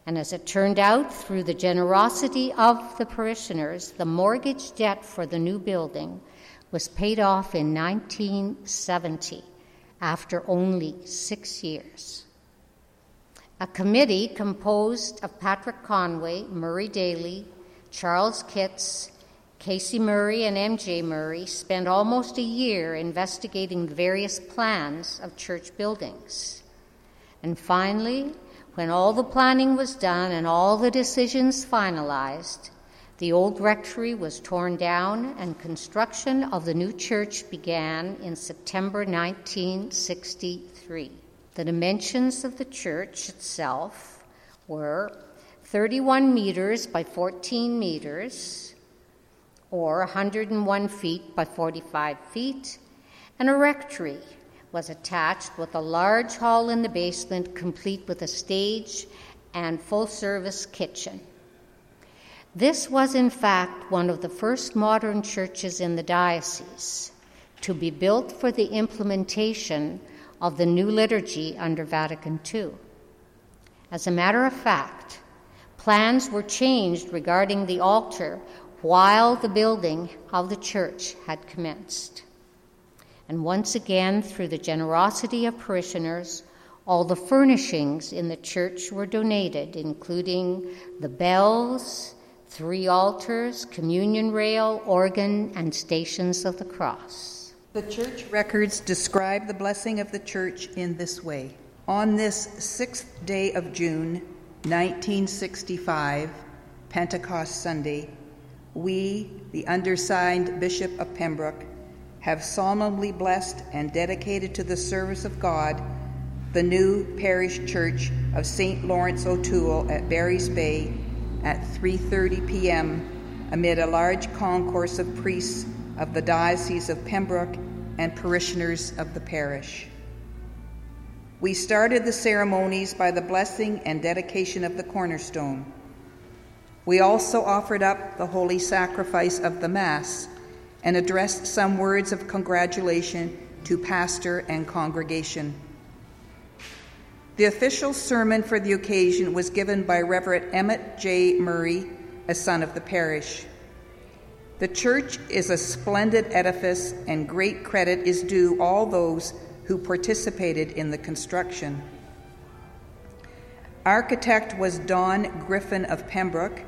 And as it turned out, through the generosity of the parishioners, the mortgage debt for the new building was paid off in 1970 after only six years. A committee composed of Patrick Conway, Murray Daly, Charles Kitts, Casey Murray and M.J. Murray spent almost a year investigating the various plans of church buildings. And finally, when all the planning was done and all the decisions finalized, the old rectory was torn down and construction of the new church began in September 1963. The dimensions of the church itself were 31 meters by 14 meters or 101 feet by 45 feet, and a rectory was attached with a large hall in the basement, complete with a stage and full service kitchen. This was, in fact, one of the first modern churches in the diocese to be built for the implementation of the new liturgy under Vatican II. As a matter of fact, plans were changed regarding the altar while the building of the church had commenced. And once again, through the generosity of parishioners, all the furnishings in the church were donated, including the bells, three altars, communion rail, organ, and stations of the cross. The church records describe the blessing of the church in this way. On this sixth day of June, 1965, Pentecost Sunday, we, the undersigned Bishop of Pembroke, have solemnly blessed and dedicated to the service of God the new parish church of St. Lawrence O'Toole at Barry's Bay at 3:30 p.m. amid a large concourse of priests of the Diocese of Pembroke and parishioners of the parish. We started the ceremonies by the blessing and dedication of the cornerstone. We also offered up the holy sacrifice of the Mass and addressed some words of congratulation to pastor and congregation. The official sermon for the occasion was given by Reverend Emmett J. Murray, a son of the parish. The church is a splendid edifice, and great credit is due all those who participated in the construction. Architect was Don Griffin of Pembroke,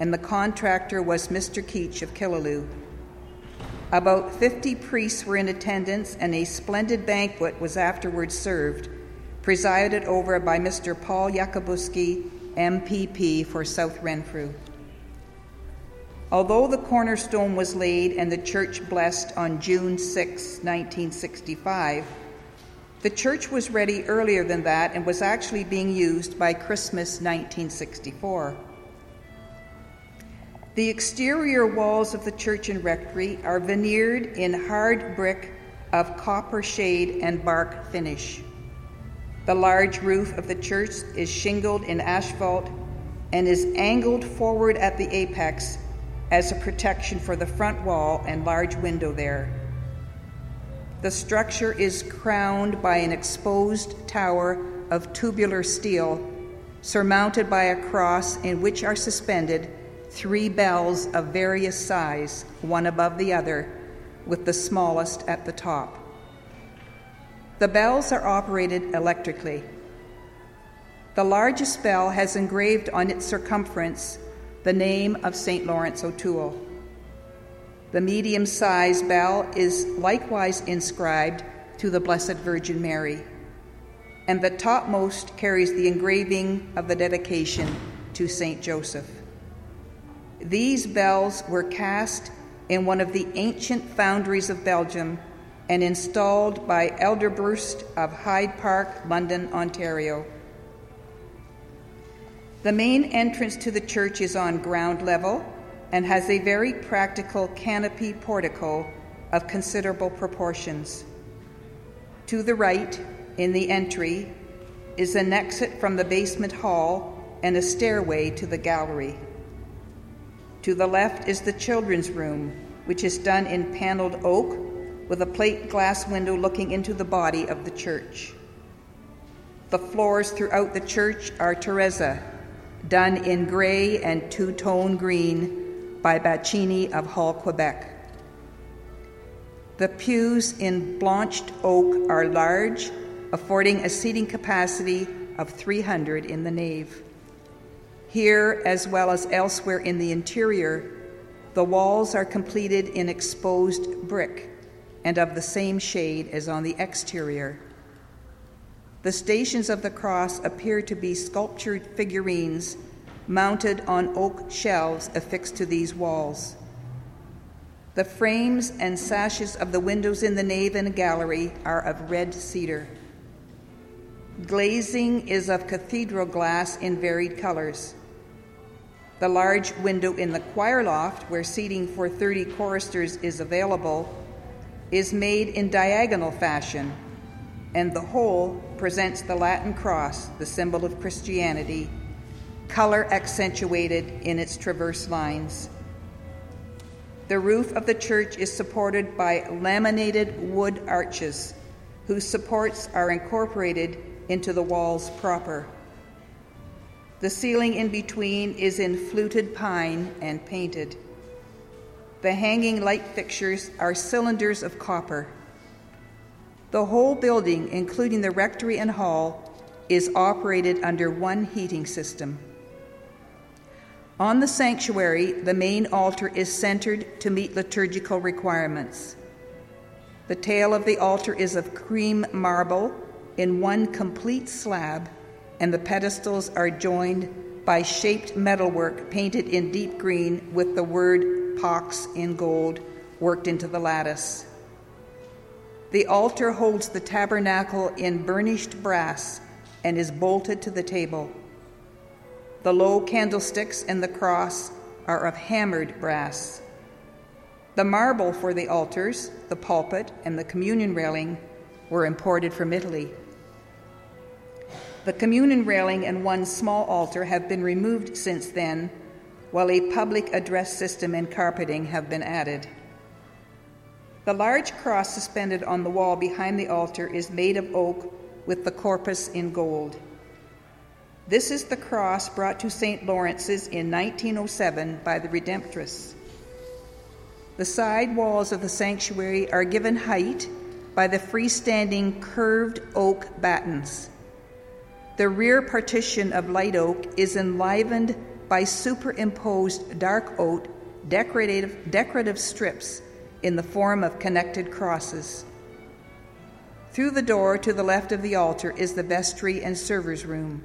and the contractor was Mr. Keach of Killaloe. About 50 priests were in attendance, and a splendid banquet was afterwards served, presided over by Mr. Paul Yakabuski, MPP for South Renfrew. Although the cornerstone was laid and the church blessed on June 6, 1965, the church was ready earlier than that and was actually being used by Christmas 1964. The exterior walls of the church and rectory are veneered in hard brick of copper shade and bark finish. The large roof of the church is shingled in asphalt and is angled forward at the apex as a protection for the front wall and large window there. The structure is crowned by an exposed tower of tubular steel, surmounted by a cross in which are suspended three bells of various size, one above the other, with the smallest at the top. The bells are operated electrically. The largest bell has engraved on its circumference the name of St. Lawrence O'Toole. The medium sized bell is likewise inscribed to the Blessed Virgin Mary, and the topmost carries the engraving of the dedication to St. Joseph. These bells were cast in one of the ancient foundries of Belgium and installed by Elderbroust of Hyde Park, London, Ontario. The main entrance to the church is on ground level and has a very practical canopy portico of considerable proportions. To the right, in the entry, is an exit from the basement hall and a stairway to the gallery. To the left is the children's room, which is done in paneled oak with a plate glass window looking into the body of the church. The floors throughout the church are terrazzo, done in gray and two tone green by Baccini of Hull, Quebec. The pews in blanched oak are large, affording a seating capacity of 300 in the nave. Here, as well as elsewhere in the interior, the walls are completed in exposed brick and of the same shade as on the exterior. The stations of the cross appear to be sculptured figurines mounted on oak shelves affixed to these walls. The frames and sashes of the windows in the nave and gallery are of red cedar. Glazing is of cathedral glass in varied colors. The large window in the choir loft, where seating for 30 choristers is available, is made in diagonal fashion, and the whole presents the Latin cross, the symbol of Christianity, color accentuated in its transverse lines. The roof of the church is supported by laminated wood arches, whose supports are incorporated into the walls proper. The ceiling in between is in fluted pine and painted. The hanging light fixtures are cylinders of copper. The whole building, including the rectory and hall, is operated under one heating system. On the sanctuary, the main altar is centered to meet liturgical requirements. The tail of the altar is of cream marble in one complete slab, and the pedestals are joined by shaped metalwork painted in deep green with the word Pax in gold worked into the lattice. The altar holds the tabernacle in burnished brass and is bolted to the table. The low candlesticks and the cross are of hammered brass. The marble for the altars, the pulpit, and the communion railing were imported from Italy. The communion railing and one small altar have been removed since then while a public address system and carpeting have been added. The large cross suspended on the wall behind the altar is made of oak with the corpus in gold. This is the cross brought to St. Lawrence's in 1907 by the Redemptorists. The side walls of the sanctuary are given height by the freestanding curved oak battens. The rear partition of light oak is enlivened by superimposed dark oak decorative, decorative strips in the form of connected crosses. Through the door to the left of the altar is the vestry and servers' room.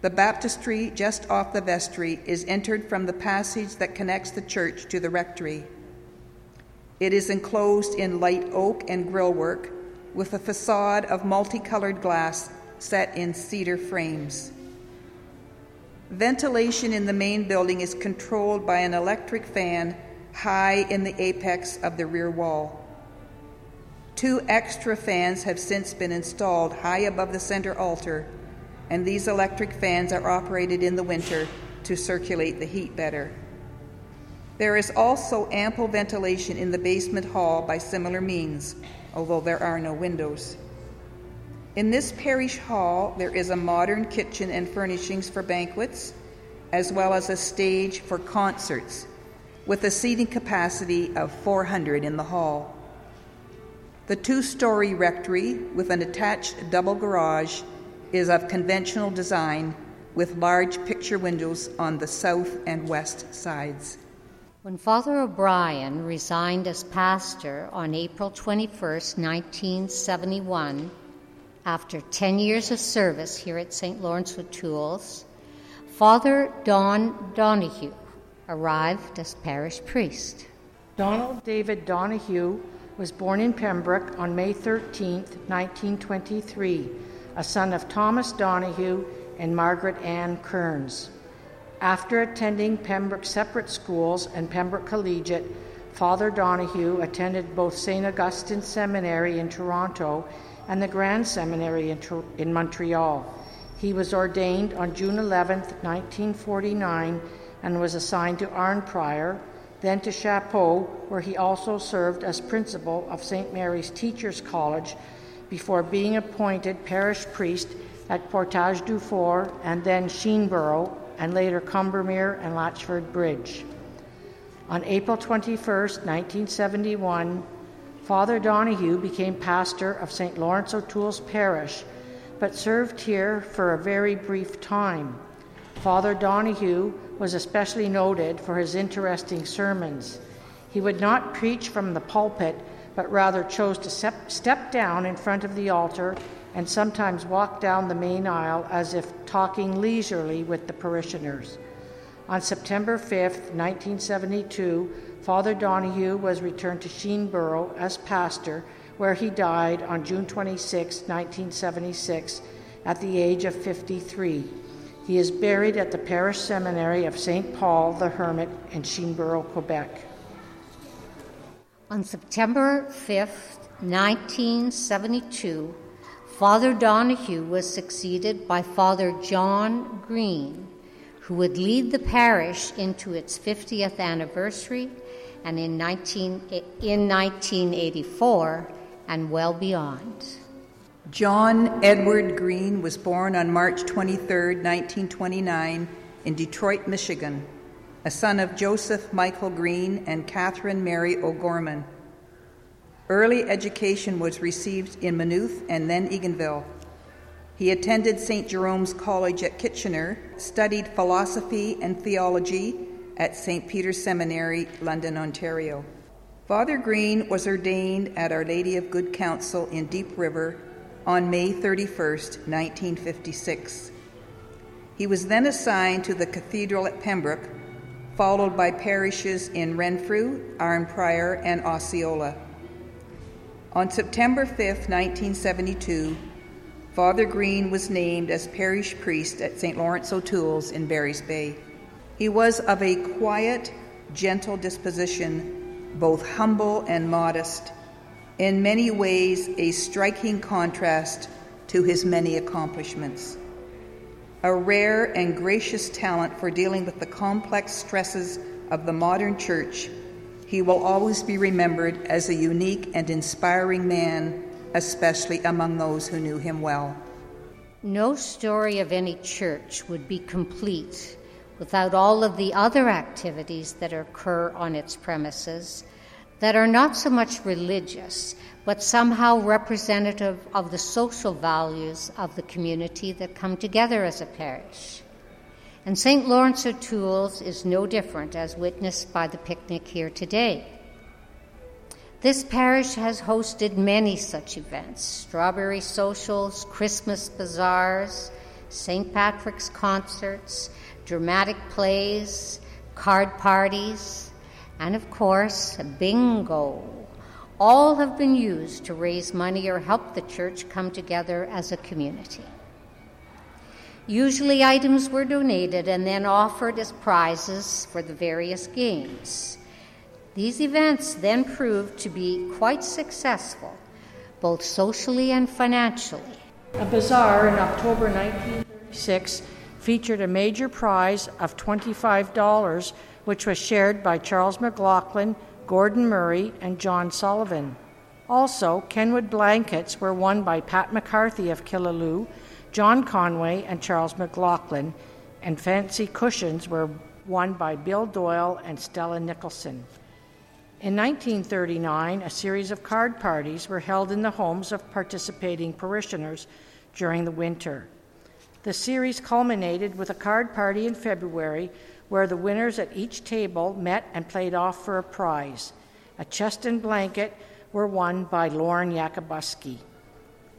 The baptistry just off the vestry is entered from the passage that connects the church to the rectory. It is enclosed in light oak and grillwork with a facade of multicolored glass set in cedar frames. Ventilation in the main building is controlled by an electric fan high in the apex of the rear wall. Two extra fans have since been installed high above the center altar, and these electric fans are operated in the winter to circulate the heat better. There is also ample ventilation in the basement hall by similar means, although there are no windows. In this parish hall, there is a modern kitchen and furnishings for banquets, as well as a stage for concerts, with a seating capacity of 400 in the hall. The two story rectory, with an attached double garage, is of conventional design with large picture windows on the south and west sides. When Father O'Brien resigned as pastor on April 21, 1971, after 10 years of service here at St. Lawrence O'Toole's, Father Don Donahue arrived as parish priest. Donald David Donahue was born in Pembroke on May 13, 1923, a son of Thomas Donahue and Margaret Ann Kearns. After attending Pembroke separate schools and Pembroke Collegiate, Father Donahue attended both St. Augustine Seminary in Toronto and the Grand Seminary in, in Montreal. He was ordained on June 11, 1949, and was assigned to Arnprior, then to Chapleau, where he also served as principal of St. Mary's Teachers College before being appointed parish priest at Portage du Fort and then Sheenborough and later Combermere and Latchford Bridge. On April 21, 1971, Father Donahue became pastor of St. Lawrence O'Toole's Parish, but served here for a very brief time. Father Donahue was especially noted for his interesting sermons. He would not preach from the pulpit, but rather chose to step down in front of the altar and sometimes walk down the main aisle as if talking leisurely with the parishioners. On September 5, 1972, Father Donahue was returned to Sheenborough as pastor, where he died on June 26, 1976, at the age of 53. He is buried at the Parish Seminary of St. Paul the Hermit in Sheenborough, Quebec. On September 5, 1972, Father Donahue was succeeded by Father John Green, who would lead the parish into its 50th anniversary and in, 19, in 1984 and well beyond. John Edward Green was born on March 23, 1929, in Detroit, Michigan, a son of Joseph Michael Green and Catherine Mary O'Gorman. Early education was received in Maynooth and then Eganville. He attended St. Jerome's College at Kitchener, studied philosophy and theology, at St. Peter's Seminary, London, Ontario. Father Green was ordained at Our Lady of Good Counsel in Deep River on May 31, 1956. He was then assigned to the cathedral at Pembroke, followed by parishes in Renfrew, Arnprior, and Osceola. On September 5, 1972, Father Green was named as parish priest at St. Lawrence O'Toole's in Barry's Bay. He was of a quiet, gentle disposition, both humble and modest, in many ways a striking contrast to his many accomplishments. A rare and gracious talent for dealing with the complex stresses of the modern church, he will always be remembered as a unique and inspiring man, especially among those who knew him well. No story of any church would be complete without all of the other activities that occur on its premises that are not so much religious, but somehow representative of the social values of the community that come together as a parish. And St. Lawrence O'Toole's is no different, as witnessed by the picnic here today. This parish has hosted many such events strawberry socials, Christmas bazaars, St. Patrick's concerts, dramatic plays, card parties, and of course, bingo. All have been used to raise money or help the church come together as a community. Usually, items were donated and then offered as prizes for the various games. These events then proved to be quite successful, both socially and financially. A bazaar in October 1936 featured a major prize of $25 which was shared by Charles McLaughlin, Gordon Murray, and John Sullivan. Also, Kenwood blankets were won by Pat McCarthy of Killaloe, John Conway, and Charles McLaughlin, and fancy cushions were won by Bill Doyle and Stella Nicholson. In 1939, a series of card parties were held in the homes of participating parishioners during the winter. The series culminated with a card party in February where the winners at each table met and played off for a prize. A chest and blanket were won by Lauren Yakabuski.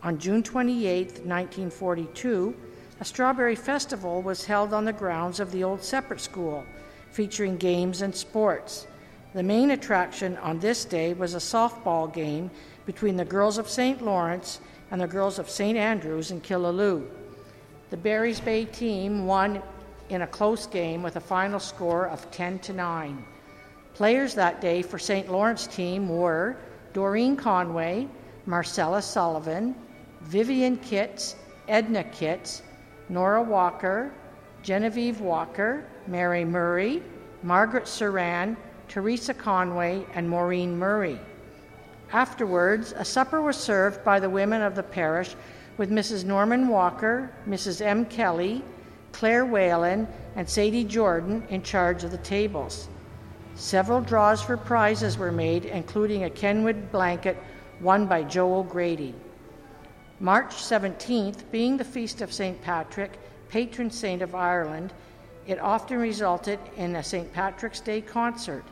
On June 28, 1942, a strawberry festival was held on the grounds of the old separate school, featuring games and sports. The main attraction on this day was a softball game between the girls of St. Lawrence and the girls of St. Andrews in Killaloe. The Barry's Bay team won in a close game with a final score of 10 to 9. Players that day for St. Lawrence team were Doreen Conway, Marcella Sullivan, Vivian Kitts, Edna Kitts, Nora Walker, Genevieve Walker, Mary Murray, Margaret Saran, Teresa Conway, and Maureen Murray. Afterwards, a supper was served by the women of the parish with Mrs. Norman Walker, Mrs. M. Kelly, Claire Whalen, and Sadie Jordan in charge of the tables. Several draws for prizes were made, including a Kenwood blanket won by Joe O'Grady. March 17th, being the feast of St. Patrick, patron saint of Ireland, it often resulted in a St. Patrick's Day concert.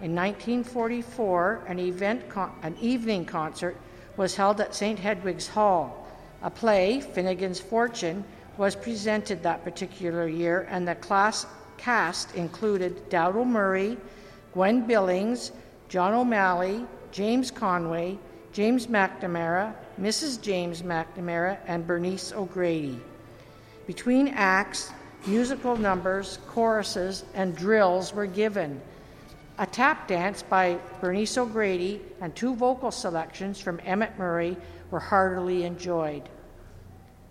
In 1944, an, event con- an evening concert was held at St. Hedwig's Hall. A play, Finnegan's Fortune, was presented that particular year, and the class cast included Dowdall Murray, Gwen Billings, John O'Malley, James Conway, James McNamara, Mrs. James McNamara, and Bernice O'Grady. Between acts, musical numbers, choruses, and drills were given. A tap dance by Bernice O'Grady and two vocal selections from Emmett Murray were heartily enjoyed.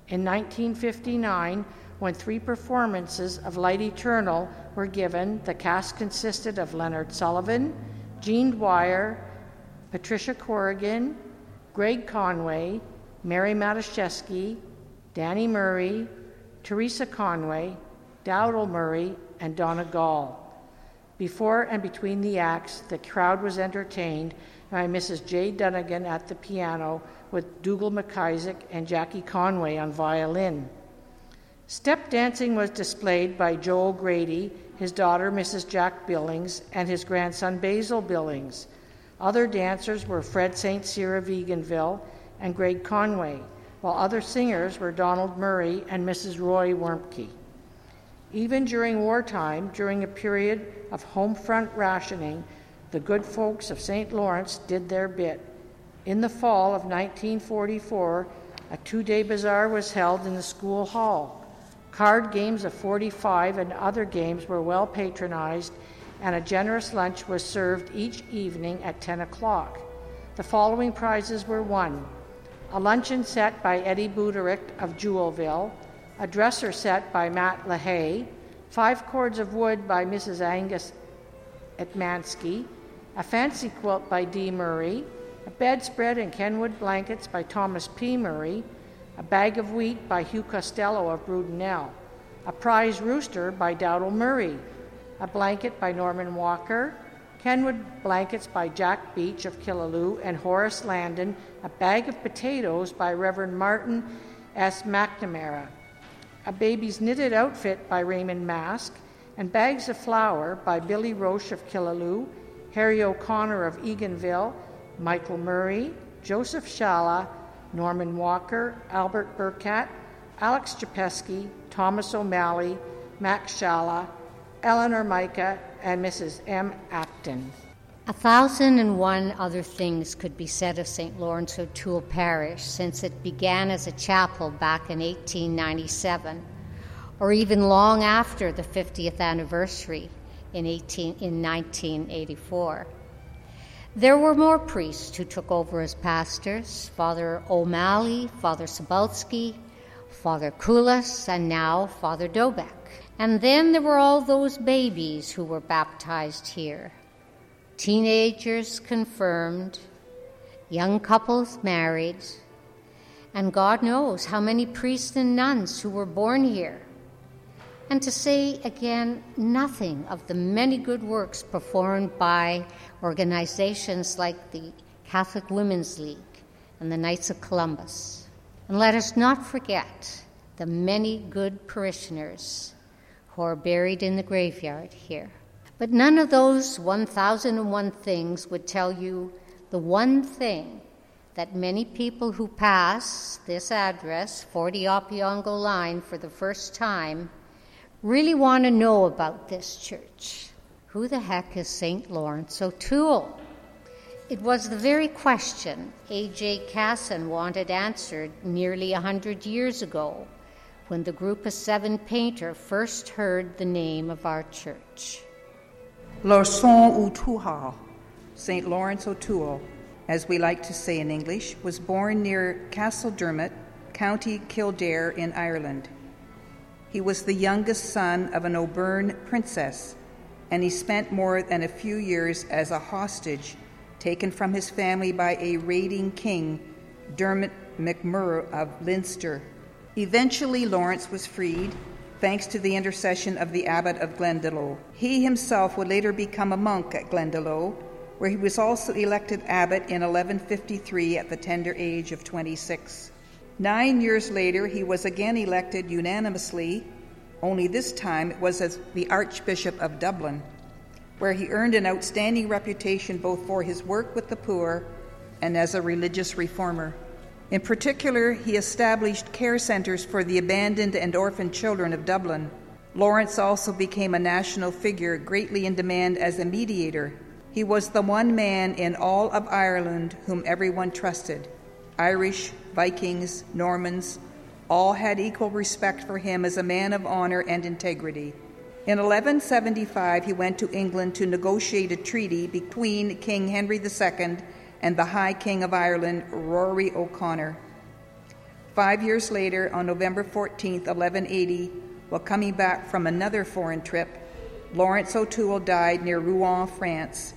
In 1959, when three performances of Light Eternal were given, the cast consisted of Leonard Sullivan, Jean Dwyer, Patricia Corrigan, Greg Conway, Mary Matuszewski, Danny Murray, Teresa Conway, Dowdall Murray, and Donna Gall. Before and between the acts, the crowd was entertained by Mrs. J. Dunnigan at the piano with Dougal McIsaac and Jackie Conway on violin. Step dancing was displayed by Joe O'Grady, his daughter Mrs. Jack Billings, and his grandson Basil Billings. Other dancers were Fred St. Cyr of Eganville and Greg Conway, while other singers were Donald Murray and Mrs. Roy Wormke. Even during wartime, during a period of home front rationing, the good folks of St. Lawrence did their bit. In the fall of 1944, a two day bazaar was held in the school hall. Card games of 45 and other games were well patronized, and a generous lunch was served each evening at 10 o'clock. The following prizes were won a luncheon set by Eddie Buderick of Jewellville, a dresser set by Matt LaHaye, five cords of wood by Mrs. Angus Etmansky, a fancy quilt by D. Murray, a bedspread and Kenwood blankets by Thomas P. Murray, a bag of wheat by Hugh Costello of Brudenell, a prize rooster by Dowdall Murray, a blanket by Norman Walker, Kenwood blankets by Jack Beach of Killaloe, and Horace Landon, a bag of potatoes by Reverend Martin S. McNamara, a baby's knitted outfit by Raymond Mask, and bags of flour by Billy Roche of Killaloe, Harry O'Connor of Eganville, Michael Murray, Joseph Shala, Norman Walker, Albert Burkett, Alex Japeski, Thomas O'Malley, Max Shala, Eleanor Micah, and Mrs. M. Acton. A thousand and one other things could be said of St. Lawrence O'Toole Parish since it began as a chapel back in 1897, or even long after the 50th anniversary in, 18, in 1984. There were more priests who took over as pastors Father O'Malley, Father Sabalsky, Father Kulas, and now Father Dobek. And then there were all those babies who were baptized here, teenagers confirmed, young couples married, and God knows how many priests and nuns who were born here. And to say again nothing of the many good works performed by organizations like the Catholic Women's League and the Knights of Columbus. And let us not forget the many good parishioners who are buried in the graveyard here. But none of those 1001 things would tell you the one thing that many people who pass this address, 40 Opeongo Line, for the first time really want to know about this church. Who the heck is St. Lawrence O'Toole? It was the very question A.J. Casson wanted answered nearly a hundred years ago when the group of seven painter first heard the name of our church. Lorcan O'Toole, St. Lawrence O'Toole, as we like to say in English, was born near Castledermot, County Kildare in Ireland. He was the youngest son of an O'Byrne princess, and he spent more than a few years as a hostage taken from his family by a raiding king, Dermot McMurrough of Leinster. Eventually, Lawrence was freed thanks to the intercession of the abbot of Glendalough. He himself would later become a monk at Glendalough, where he was also elected abbot in 1153 at the tender age of 26. Nine years later, he was again elected unanimously, only this time it was as the Archbishop of Dublin where he earned an outstanding reputation both for his work with the poor and as a religious reformer. In particular, he established care centers for the abandoned and orphaned children of Dublin. Lawrence also became a national figure greatly in demand as a mediator. He was the one man in all of Ireland whom everyone trusted. Irish, Vikings, Normans, all had equal respect for him as a man of honor and integrity. In 1175, he went to England to negotiate a treaty between King Henry II and the High King of Ireland, Rory O'Connor. Five years later, on November 14, 1180, while coming back from another foreign trip, Lawrence O'Toole died near Rouen, France.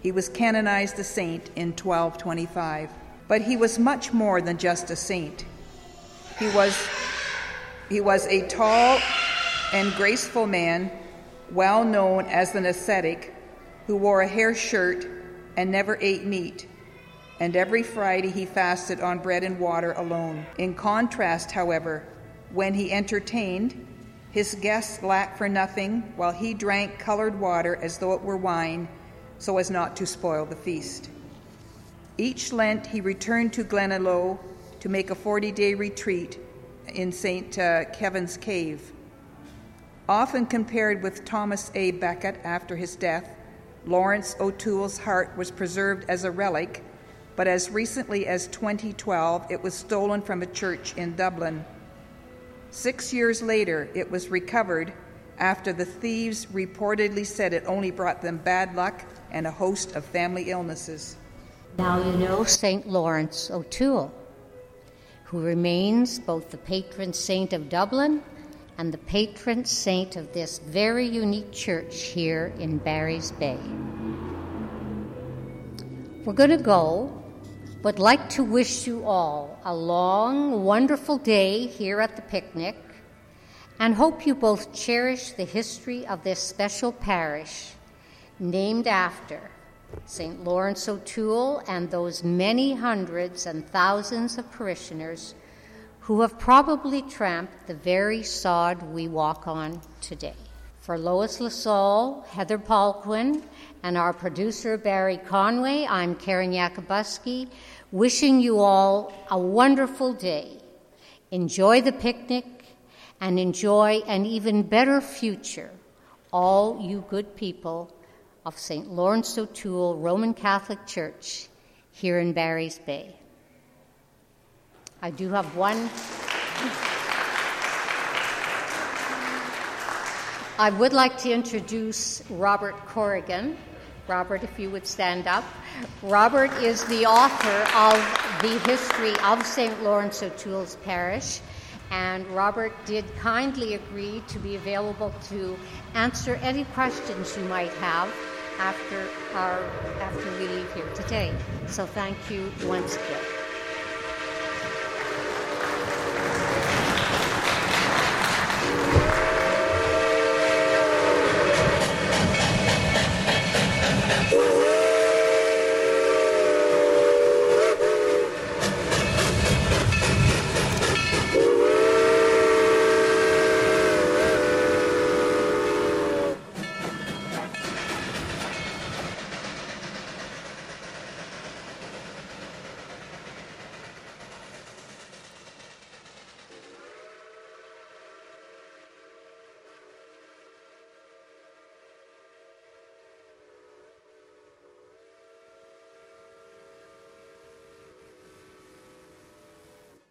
He was canonized a saint in 1225. But he was much more than just a saint. He was, he was a tall and graceful man, well known as an ascetic, who wore a hair shirt and never ate meat. And every Friday he fasted on bread and water alone. In contrast, however, when he entertained, his guests lacked for nothing, while he drank colored water as though it were wine, so as not to spoil the feast. Each Lent he returned to Glendalough to make a 40 day retreat in St. Uh, Kevin's Cave. Often compared with Thomas A. Becket after his death, Lawrence O'Toole's heart was preserved as a relic, but as recently as 2012, it was stolen from a church in Dublin. Six years later, it was recovered after the thieves reportedly said it only brought them bad luck and a host of family illnesses. Now you know St. Lawrence O'Toole, who remains both the patron saint of Dublin and the patron saint of this very unique church here in Barry's Bay. We're going to go, but like to wish you all a long, wonderful day here at the picnic, and hope you both cherish the history of this special parish named after St. Lawrence O'Toole and those many hundreds and thousands of parishioners who have probably tramped the very sod we walk on today. For Lois LaSalle, Heather Paulquin, and our producer Barry Conway, I'm Karen Yakabuski, wishing you all a wonderful day. Enjoy the picnic and enjoy an even better future, all you good people of St. Lawrence O'Toole Roman Catholic Church here in Barry's Bay. I do have one. I would like to introduce Robert Corrigan. Robert, if you would stand up. Robert is the author of The History of St. Lawrence O'Toole's Parish, and Robert did kindly agree to be available to answer any questions you might have after our after we leave here today. So thank you once again.